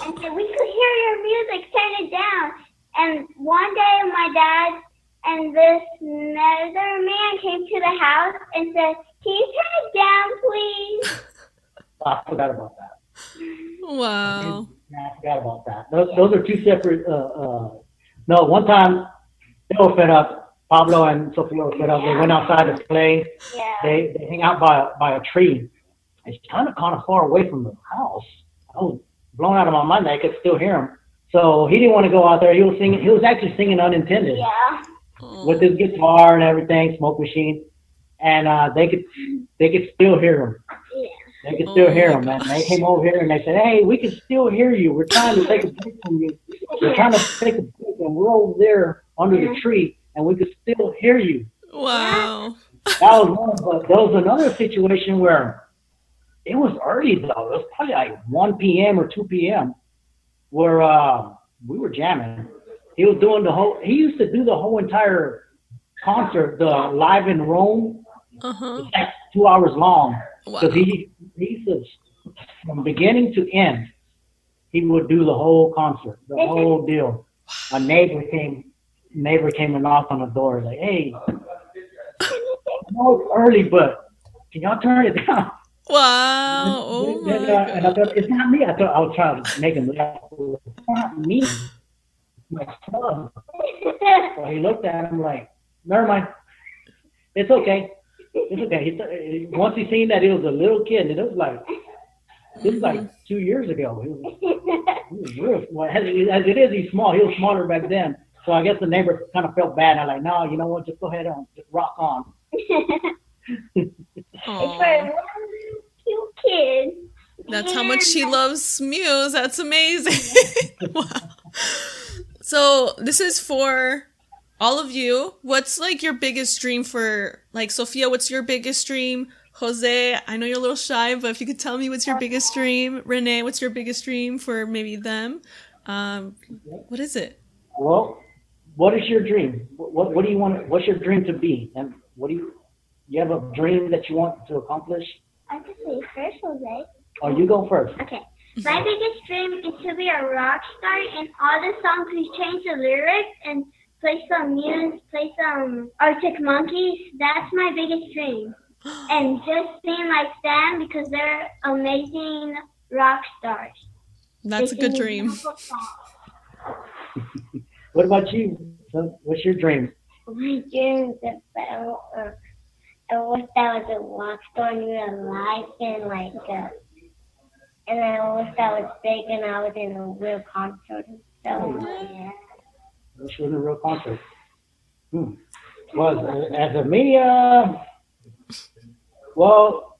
and said, "We could hear your music. Turn it down." And one day, my dad and this other man came to the house and said, "Can you turn it down, please?" <laughs> I forgot about that. Wow. Yeah, I forgot about that. Those, those are two separate. Uh, uh, no, one time they were fed up. Pablo and Sophia were fed up. They went outside to play. Yeah. They they hang out by a, by a tree. It's kind of kind of far away from the house. I was blown out of my mind. that I could still hear him. So he didn't want to go out there. He was singing. He was actually singing unintended Yeah. with his guitar and everything, smoke machine, and uh, they could they could still hear him. They could still Oh hear him, man. They came over here and they said, "Hey, we can still hear you. We're trying to take a break from you. We're trying to take a break, and we're over there under the tree, and we could still hear you." Wow. That was one, but there was another situation where it was early though. It was probably like 1 p.m. or 2 p.m. where uh, we were jamming. He was doing the whole. He used to do the whole entire concert, the live in Rome. Uh huh. It's like two hours long Wow. because he he says from beginning to end, he would do the whole concert, the whole deal. A neighbor came, neighbor came and knocked on the door, like, "Hey, I know it's early, but can y'all turn it down?" Wow. Oh my and, uh, and I thought it's not me. I thought I was trying to make him laugh. It's not me. My son. <laughs> So he looked at him like, "Never mind. It's okay. It's okay." He th- once he seen that he was a little kid, and it was like this is like two years ago. He was, he was real. Well, as, as it is, he's small. He was smaller back then. So I guess the neighbor kind of felt bad. I'm like, no, you know what? Just go ahead and just rock on. It's <laughs> for Aw. one cute kid. That's how much she loves Muse. That's amazing. <laughs> <laughs> wow. So this is for all of you, what's like your biggest dream for like Sophia? What's your biggest dream? Jose, I know you're a little shy, but if you could tell me what's your biggest dream. Renee, what's your biggest dream for maybe them? Um, what is it? Well, what is your dream? What what do you want? What's your dream to be? And what do you you have a dream that you want to accomplish? I could say first, Jose. Oh, you go first. Okay. My biggest dream is to be a rock star and all the songs we change the lyrics and play some Muse, play some Arctic Monkeys. That's my biggest dream. <gasps> And just being like them because they're amazing rock stars. That's a good dream. <laughs> What about you? So, what's your dream? My dream is that I uh, I wish I was a rock star in real life and like uh, and I wish I was big and I was in a real concert and stuff. Yeah. Wish you was in a real concert. Hmm. Well, as a me, uh, well,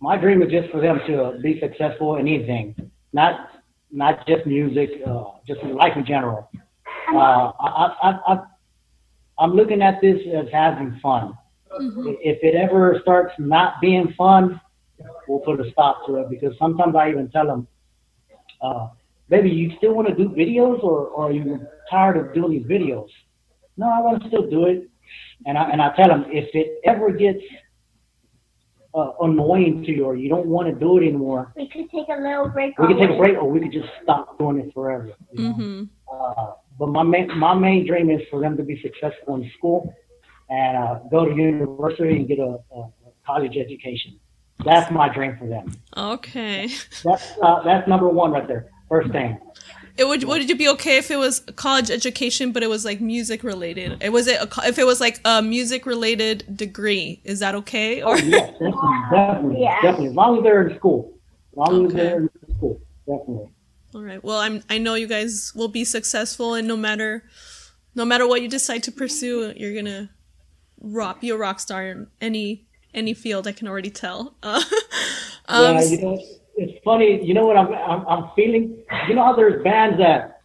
my dream is just for them to be successful in anything, not not just music, uh, just life in general. Uh, I, I, I, I'm looking at this as having fun. If it ever starts not being fun, we'll put a stop to it because sometimes I even tell them, uh, baby, you still want to do videos or, or are you tired of doing these videos? No, I want to still do it. And I, and I tell them, if it ever gets uh, annoying to you or you don't want to do it anymore, We could take a little break. we can take a break or we could just stop doing it forever. you know? hmm Uh, but my main, my main dream is for them to be successful in school and uh, go to university and get a, a a college education. That's my dream for them. Okay. That's uh, that's number one right there. First thing. It would would it be okay if it was college education, but it was like music related? It was it a, if it was like a music related degree? Is that okay? Or Yes, definitely, <laughs> definitely, Yeah. definitely. As long as they're in school, as long as they're in school, definitely. all right. Well, I'm I know you guys will be successful, and no matter no matter what you decide to pursue, you're gonna rock be a rock star in any any field. I can already tell. <laughs> Uh, um, yeah, you know, it's funny. You know what I'm, I'm I'm feeling? You know how there's bands that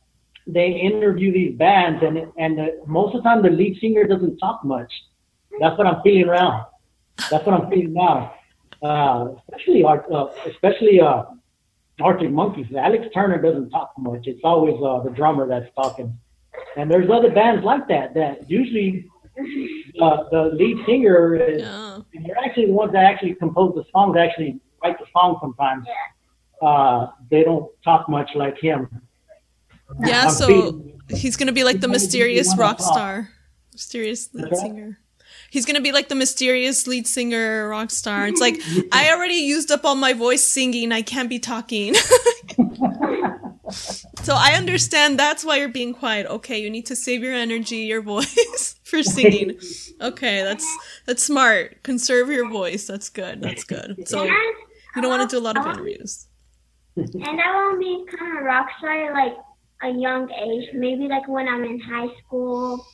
they interview these bands, and and the, most of the time the lead singer doesn't talk much. That's what I'm feeling now. That's what I'm feeling now. Uh, especially Art, uh, especially uh, Arctic Monkeys. Alex Turner doesn't talk much. It's always uh, the drummer that's talking. And there's other bands like that that usually uh, the lead singer is yeah. and they're actually the ones that actually compose the songs, actually write the song sometimes. Uh, they don't talk much like him. Yeah, I'm so feeling- he's gonna be like the He's gonna mysterious rock star, mysterious lead What's that? singer. He's gonna be like the mysterious lead singer rock star. It's like <laughs> I already used up all my voice singing. I can't be talking. <laughs> so I understand that's why you're being quiet. Okay, you need to save your energy, your <laughs> voice for singing. Okay, that's that's smart. Conserve your voice. That's good. That's good. So And, you don't want to do a lot of interviews. and I want to become a rock star like a young age, maybe like when I'm in high school.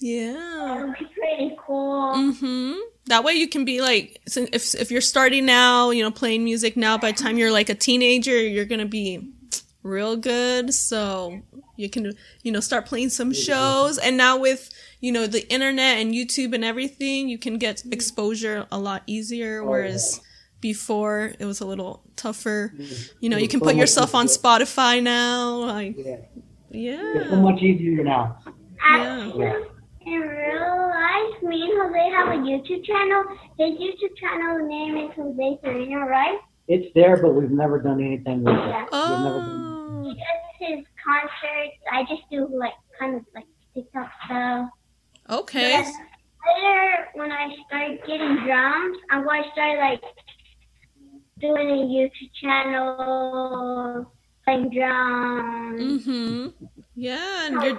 Yeah. It would be pretty cool. hmm That way you can be like, so if if you're starting now, you know, playing music now. By the time you're like a teenager, you're gonna be real good. So you can, you know, start playing some shows. And now with you know the internet and YouTube and everything, you can get exposure a lot easier. Whereas before it was a little tougher. You know, you can So put much yourself on. Spotify now. Like, Yeah. yeah. It's so much easier now. Actually, Yeah. in real life, me and Jose have a YouTube channel. His YouTube channel name is Jose Sereno, right? It's there, but we've never done anything with it. Yeah. We've never done Oh. He does his concerts. I just do like kind of like TikTok stuff. Okay. But later, when I start getting drums, I'm going to start like doing a YouTube channel, playing drums, Mm-hmm. Yeah, and you're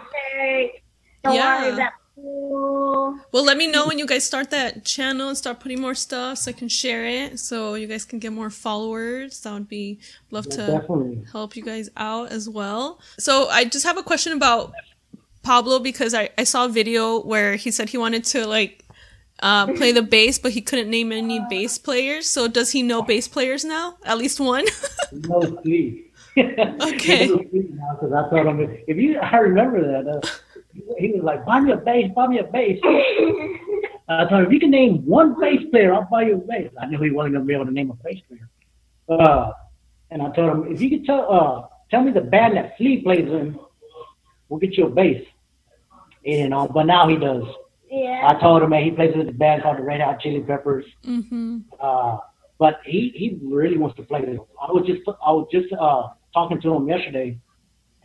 Yeah. about school. Well, let me know when you guys start that channel and start putting more stuff so I can share it so you guys can get more followers. That would be love Yeah, to definitely. help you guys out as well. So I just have a question about Pablo because I, I saw a video where he said he wanted to like uh, play the bass, but he couldn't name any bass players. So does he know bass players now? At least one? <laughs> No sleep. Okay. No sleep now because I told him if you, I remember that. Uh, he was like, buy me a bass, buy me a bass. I told him, if you can name one bass player, I'll buy you a bass. I knew he wasn't going to be able to name a bass player. Uh, and I told him, if you could tell, uh, tell me the band that Flea plays in, we'll get you a bass. You know, but now he does. Yeah. I told him, man, he plays with a band called the Red Hot Chili Peppers. Mm-hmm. Uh, but he, he really wants to play this. I was just I was just uh, talking to him yesterday,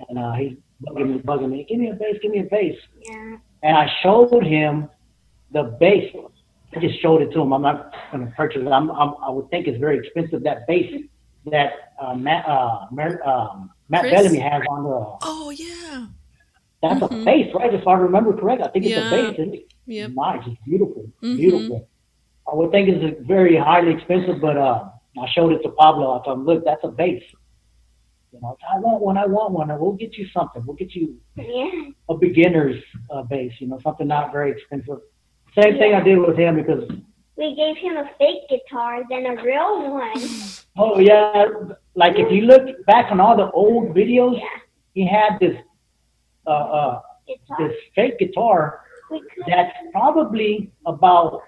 and uh, he's bugging me, bugging me. Give me a bass, give me a bass. yeah. And I showed him the bass. I just showed it to him. I'm not going to purchase it. I'm, I'm, I would think it's very expensive. That bass that uh, Matt uh, Mer, um, Matt Chris? Bellamy has on the Oh yeah. That's Mhm. a bass, right? If I remember correct, I think it's Yeah. a bass. Isn't it? Yep. Nice. It's beautiful. Mhm. Beautiful. I would think it's very highly expensive, but uh, I showed it to Pablo. I told him, look, that's a bass. You know, I want one. I want one. And we'll get you something. We'll get you Yeah. a beginner's uh, bass. You know, something not very expensive. Same thing I did with him because We gave him a fake guitar, then a real one. oh yeah, like if you look back on all the old videos, Yeah. he had this uh, uh, this fake guitar that's probably about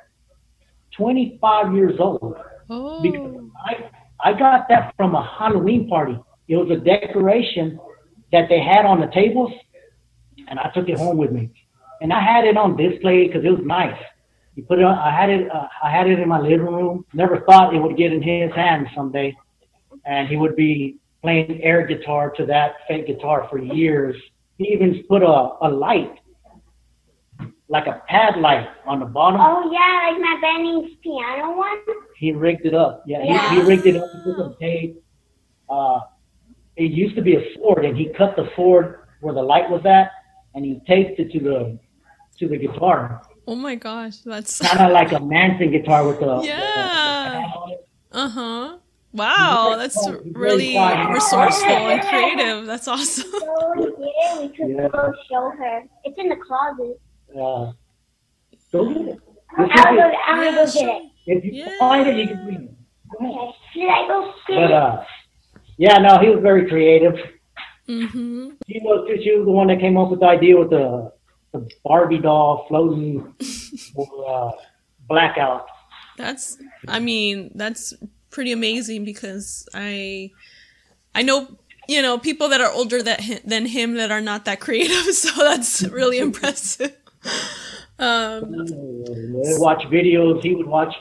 25 years old. Oh. Because I, I got that from a Halloween party. It was a decoration that they had on the tables, and I took it home with me. And I had it on display because it was nice. You put it on, I had it, uh, I had it in my living room. Never thought it would get in his hands someday, and he would be playing air guitar to that fake guitar for years. He even put a, a light, like a pad light, on the bottom. Oh yeah, like my Benny's piano one. He rigged it up. Yeah, Yeah. He, he rigged it up. He put some tape. Uh, it used to be a sword, and he cut the sword where the light was at, and he taped it to the to the guitar, Oh my gosh, that's kind of like a Manson guitar with the <laughs> Yeah. uh huh. Wow, that's quiet. Really resourceful and creative. That's awesome. So we did it. We could Yeah. go show her. It's in the closet. uh, go get it. I'm gonna go. I'm gonna go get it. If you Yeah. find it, you can bring it. Okay. Should I go get But it? uh, yeah, no, he was very creative. Mm-hmm. She was she was the one that came up with the idea with the the Barbie doll floating <laughs> over uh, blackout. That's, I mean, that's pretty amazing because I, I know, you know, people that are older that than him that are not that creative. <laughs> So that's really impressive. Um, watch videos. He would watch.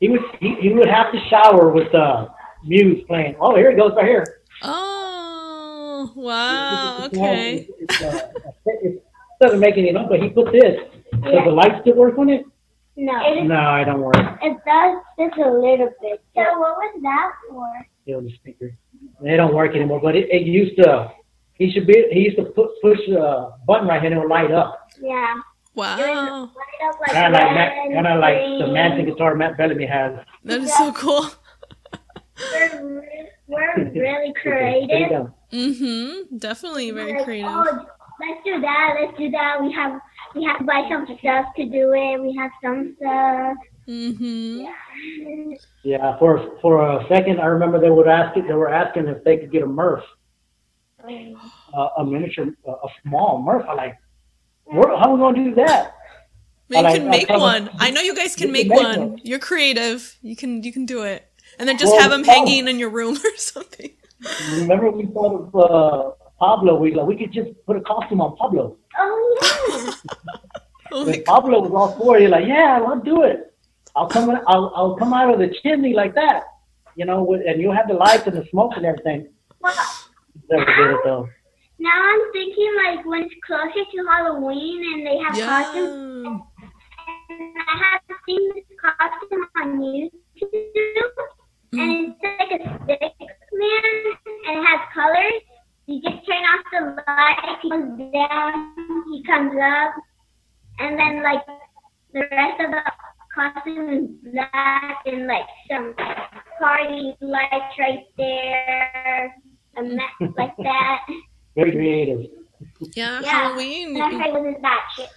He would he, he would have to shower with uh, Muse playing. Oh, here it goes right here. oh, wow. Okay. It's, uh, <laughs> it doesn't make any noise, but he put this. Does the light still work on it? No. It, No, I don't work. it does just a little bit. So what was that for? You know, the speaker. They don't work anymore. But it, it used to. He should be. He used to put, push a button right here and it would light up. Yeah. Wow. was light up like Kind of like Matt, red, kind of like the green. Manson guitar Matt Bellamy has. That is so cool. We're, re- we're <laughs> really creative. go. Mm-hmm. Definitely very Like, creative. oh, let's do that. Let's do that. We have we have to buy some stuff to do it. We have some stuff. Mm-hmm. Yeah. Yeah, for for a second, I remember they would ask it. They were asking if they could get a Murph, uh, a miniature, uh, a small Murph. I'm like, where, how are we gonna do that? You like- can I make kinda- one. I know you guys can You make can make one. one. You're creative. You can you can do it. And then just Well, have them oh. hanging in your room <laughs> or something. Remember we thought of uh, Pablo. We like we could just put a costume on Pablo. Oh yeah. Oh my And Pablo was all for it. He's like, yeah, I'll do it. I'll come. I'll I'll come out of the chimney like that, you know, with, and you'll have the lights and the smoke and everything. Well, Never did it though. now I'm thinking like when it's closer to Halloween and they have costumes. Yeah. And I have seen this costume on YouTube, and hmm. it's like a stick man, and it has colors. You just turn off the light, he comes down, he comes up, and then like the rest of the costume is black and like some party lights right there, a mess <laughs> like that. Very creative. Yeah, Yeah. Halloween. And I heard it was that shit.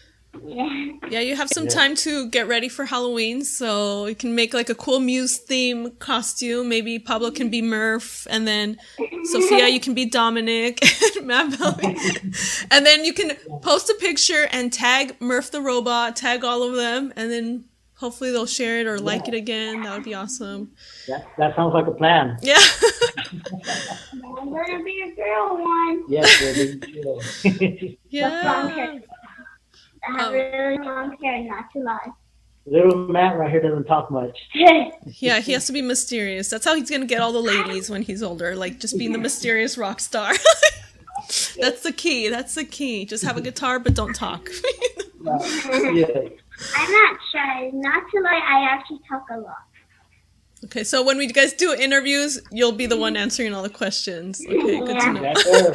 Yeah. Yeah, you have some Yeah. time to get ready for Halloween, so you can make like a cool Muse theme costume. Maybe Pablo can be Murph, and then Sophia, you can be Dominic, <laughs> and Matt Bellamy. <laughs> and then you can post a picture and tag Murph the robot, tag all of them, and then hopefully they'll share it or like it again. That would be awesome. That, that sounds like a plan. Yeah. I'm gonna be a girl one. Yes, baby. <laughs> yeah. I have Oh. really long hair, not to lie. Little Matt right here doesn't talk much. <laughs> Yeah, he has to be mysterious. That's how he's gonna get all the ladies when he's older, like just being the <laughs> mysterious rock star. <laughs> That's the key. That's the key. Just have a guitar, but don't talk. yeah. I'm not shy. Not to lie, I actually talk a lot. okay, so when we guys do interviews, you'll be the one answering all the questions. Okay, good to know.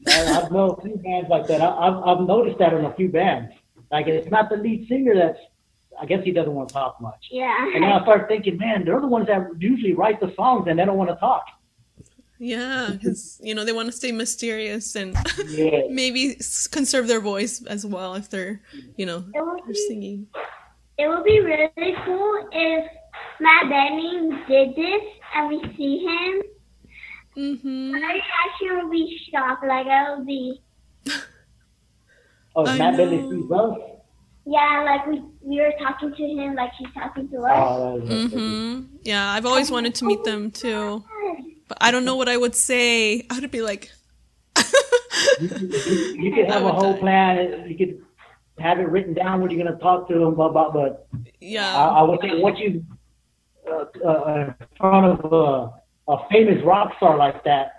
That's there. I- I've known a few bands like that. I, I've, I've noticed that in a few bands. Like it's not the lead singer that's. I guess he doesn't want to talk much. Yeah. And then I start thinking, man, they're the ones that usually write the songs and they don't want to talk. Yeah, because you know they want to stay mysterious and Yeah. <laughs> maybe conserve their voice as well if they're, you know, It would they're be, singing. it would be really cool if Matt Benning did this and we see him. Mm-hmm. I actually would be shocked. Like I would be, Oh, I Matt Bentley know. sees us. yeah, like we we were talking to him, like he's talking to us. Oh, Mm-hmm. Yeah, I've always wanted to meet them too, but I don't know what I would say. <laughs> I would be like, you, you, you <laughs> could have a whole die. plan. You could have it written down what you're going to talk to them about. But yeah, I would say once you uh, uh, in front of a, a famous rock star like that,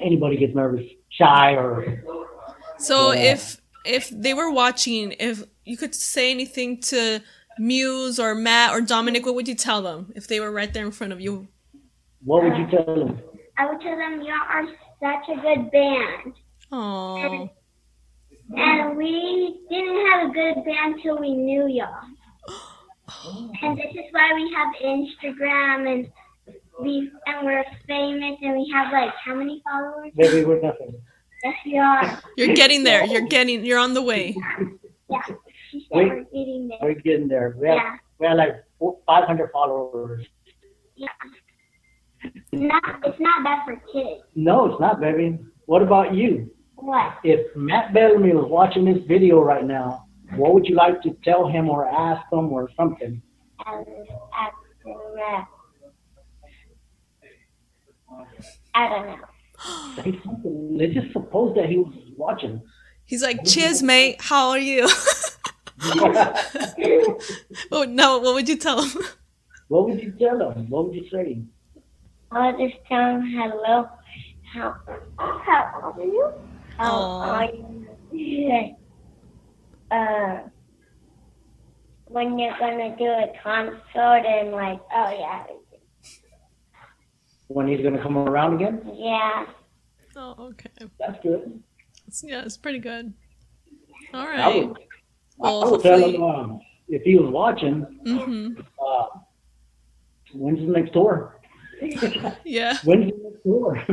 anybody gets nervous, shy, or So Yeah. if if they were watching, if you could say anything to Muse or Matt or Dominic, what would you tell them if they were right there in front of you? what would you tell them? I would tell them you are such a good band. Oh, And we didn't have a good band till we knew y'all. <gasps> And this is why we have Instagram and we and we're famous and we have like how many followers? Maybe we're nothing. Yes, we are. you're getting there. You're getting. You're on the way. <laughs> Yeah, she said we're getting there. We're getting there. We have, Yeah, we have like 500 followers. yeah. Not, it's not bad for kids. No, it's not, baby. What about you? What? If Matt Bellamy was watching this video right now, what would you like to tell him or ask him or something? As, as, uh, I don't know. Say something. Let's just suppose that he was watching. He's like, "Cheers, mate. How are you?" <laughs> oh no, what would you tell him? What would you tell him? What would you say? I'll just tell him hello. How, how are you? How Aw. are you? Uh, when you're gonna do a concert and like, oh yeah, When he's gonna come around again? yeah. Oh, okay. That's good. It's- yeah, it's pretty good. All right. I right. would, Well, I would tell him um, if he was watching, Mm-hmm. uh, when's the next tour? <laughs> Yeah. When's the next tour? <laughs>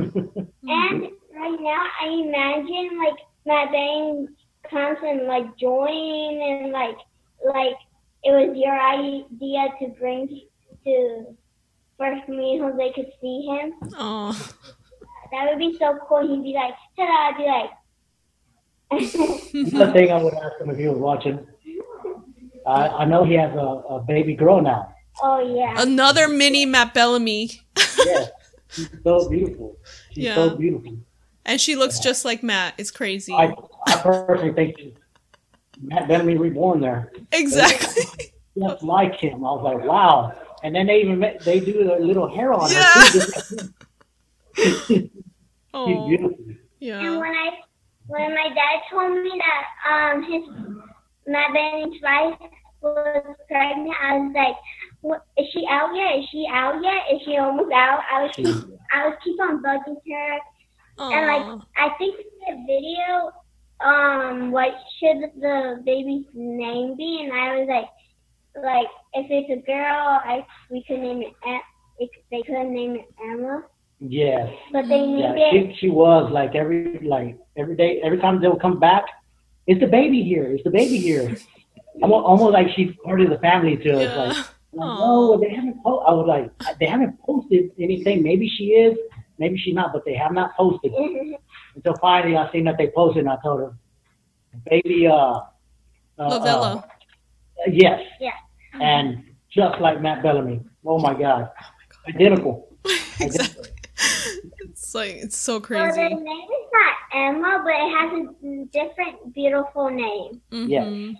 And right now, I imagine like Matt Bang comes and like join and like like it was your idea to bring to first me so they could see him. Oh, That would be so cool. He'd be like, ta-da! I'd be like. the thing I would ask him if he was watching. <laughs> I, I know he has a, a baby girl now. oh yeah. another mini Matt Bellamy, Yeah, <laughs> she's so beautiful. She's Yeah. so beautiful. and she looks just like Matt. It's crazy. I, I personally think she's Matt Bellamy reborn there. Exactly. Just like him. I was like, wow. And then they even ma- they do a little hair on Yeah. her too. just like Oh, <laughs> beautiful. And when I when my dad told me that um his my Banning's wife was pregnant, I was like, what, "Is she out yet? Is she out yet? Is she almost out?" I was keep I was keep on bugging her, and like I think in the video, um, what should the baby's name be? And I was like, like if it's a girl, I we could name it. Em- It, they could name it Emma, Yes. but they Yeah, named it. she, she was like every like every day every time they would come back, it's the baby here. It's the baby here?" <laughs> Almost, almost like she's part of the family to us. Yeah. Like, like, Aw. no, they haven't. Po-. I was like, they haven't posted anything. Maybe she is, maybe she's not, but they have not posted. <laughs> Until finally, I seen that they posted, and I told her, "Baby, uh, uh, Lovella. uh, yes, Yeah. And just like Matt Bellamy. Oh my God, identical. <laughs> exactly. It's like it's so Well, crazy. the name is not Emma, but it has a different beautiful name. Yes. Mhm.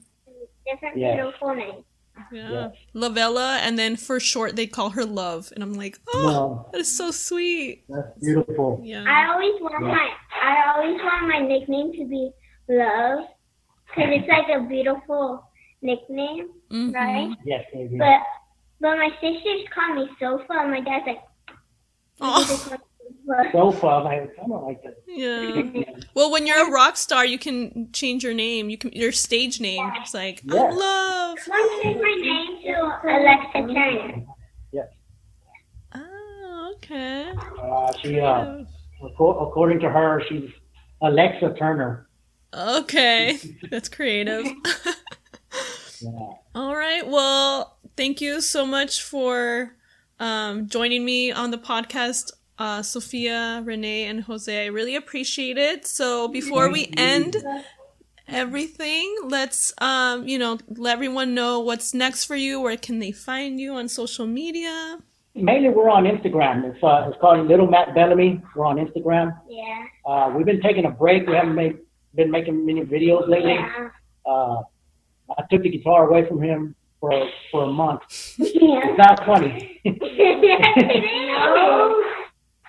Different Yes. beautiful name. Yeah. Yes. Lovella, and then for short they call her Love, and I'm like, oh, No, that is so sweet. that's beautiful. Yeah. I always want Yeah. my I always want my nickname to be Love, because it's like a beautiful nickname, Mhm. right? Yes, baby. But but my sisters call me Sofa, and my dad's like, Oh, Sofa. <laughs> Sofa, I'm like, I don't like that. yeah. Well, when you're a rock star, you can change your name. You can your stage name. It's like Yeah. I love. Want to change my name to Alexa Turner. Yes. Oh, okay. Uh, she, uh, acco- according to her, she's Alexa Turner. Okay, <laughs> that's creative. <laughs> Yeah. All right. Well, thank you so much for um, joining me on the podcast, uh, Sophia, Renee, and Jose. I really appreciate it. So before we end everything, let's um, you know let everyone know what's next for you. Where can they find you on social media? Mainly, we're on Instagram. It's, uh, it's called Little Matt Bellamy. We're on Instagram. Yeah. Uh, we've been taking a break. We haven't made, been making many videos lately. Yeah. Uh, I took the guitar away from him for for a month. Yeah. It's not funny. <laughs>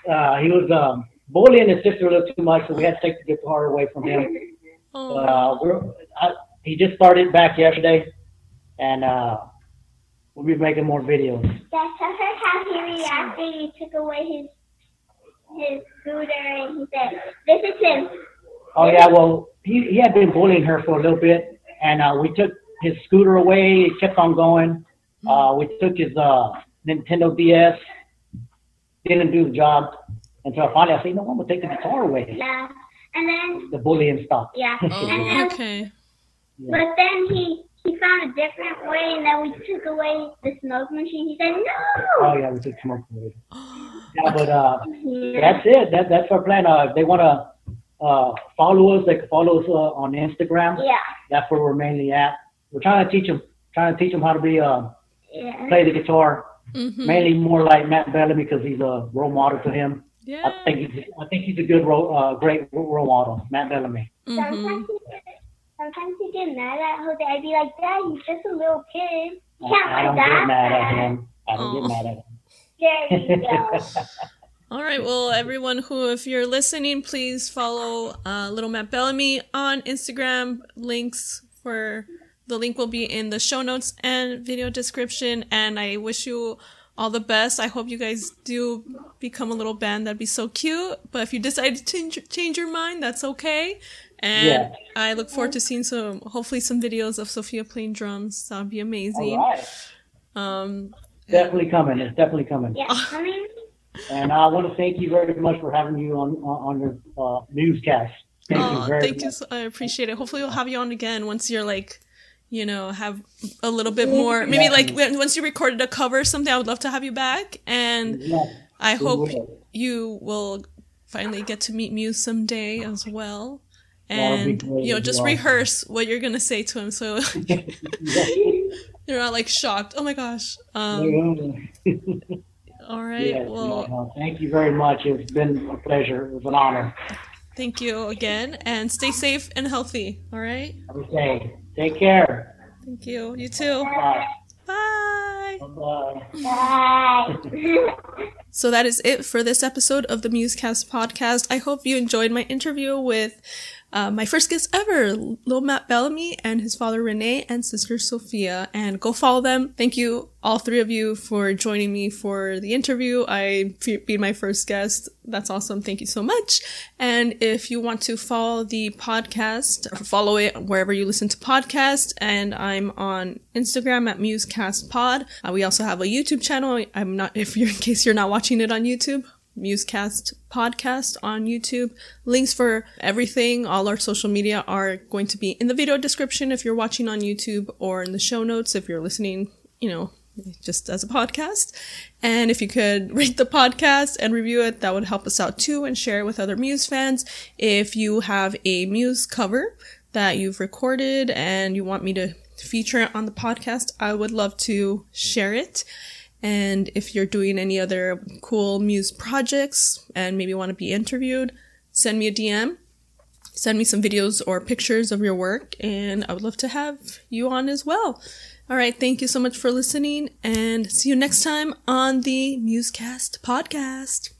uh, he was um, bullying his sister a little too much, so we had to take the guitar away from him. Oh, Uh, we're, I, he just started back yesterday, and uh, we'll be making more videos. That's how he reacted. You took away his his scooter, and he said, "This is him." Oh yeah, well he he had been bullying her for a little bit, and uh, we took his scooter away. It kept on going. Uh, we took his uh, Nintendo DS. Didn't do the job until finally I said, "No, I'm gonna take the guitar away." Yeah. And then The bullying stopped. yeah. <laughs> And oh, then, okay. but then he he found a different way, and then we took away the smoke machine. He said, "No." Oh yeah, we took smoke away. <gasps> Yeah, but uh, Yeah. that's it. That that's our plan. Uh, if they wanna uh, follow us, they can follow us uh, on Instagram. Yeah. That's where we're mainly at. We're trying to teach them, trying to teach them how to be uh, Yeah. play the guitar. hmm Mainly more like Matt Bellamy because he's a role model to him. Yeah. I think he's I think he's a good role, uh, great role model, Matt Bellamy. hmm Sometimes he get, sometimes he get mad at Jose. I'd be like, Dad, he's just a little kid. You can't I, I don't like get mad at him. I don't Oh. get mad at him. There you go. <laughs> All right. Well, everyone who, if you're listening, please follow uh, Little Matt Bellamy on Instagram. Links for the link will be in the show notes and video description. And I wish you all the best. I hope you guys do become a little band. That'd be so cute. But if you decide to change, change your mind, that's okay. And Yeah. I look forward to seeing some, hopefully, some videos of Sophia playing drums. That would be amazing. All right. Um, Definitely coming. It's definitely coming. Yeah, <laughs> coming. And I want to thank you very much for having you on on, on your uh, newscast. Thank you Oh, very thank much. you. So, I appreciate it. Hopefully, we'll have you on again once you're like, you know, have a little bit more. Maybe like once you recorded a cover or something. I would love to have you back, and. I hope will. you will finally get to meet Muse someday as well. That would be And you know, just well. rehearse what you're gonna say to him, so <laughs> <laughs> you're not like shocked. Oh my gosh. Um. <laughs> All right. Yes, well, no, no, thank you very much. It's been a pleasure. It was an honor. thank you again, and stay safe and healthy. All right. Okay. Take care. Thank you. You too. Bye. Bye. Bye. Bye. <laughs> So that is it for this episode of the Musecast podcast. I hope you enjoyed my interview with uh, my first guest ever, Lil Matt Bellamy and his father Renee and sister Sophia. And go follow them. Thank you, all three of you, for joining me for the interview. I being my first guest. That's awesome. Thank you so much. And if you want to follow the podcast, follow it wherever you listen to podcasts. And I'm on Instagram at MuseCastPod. Uh, we also have a YouTube channel. I'm not, if you're, in case you're not watching it on YouTube, Musecast podcast on YouTube. Links for everything, all our social media are going to be in the video description if you're watching on YouTube or in the show notes if you're listening, you know, just as a podcast. And if you could <laughs> rate the podcast and review it, that would help us out too and share it with other Muse fans. If you have a Muse cover that you've recorded and you want me to feature it on the podcast, I would love to share it. And if you're doing any other cool Muse projects and maybe want to be interviewed, send me a DM. Send me some videos or pictures of your work, and I would love to have you on as well. All right, thank you so much for listening, and see you next time on the Musecast podcast.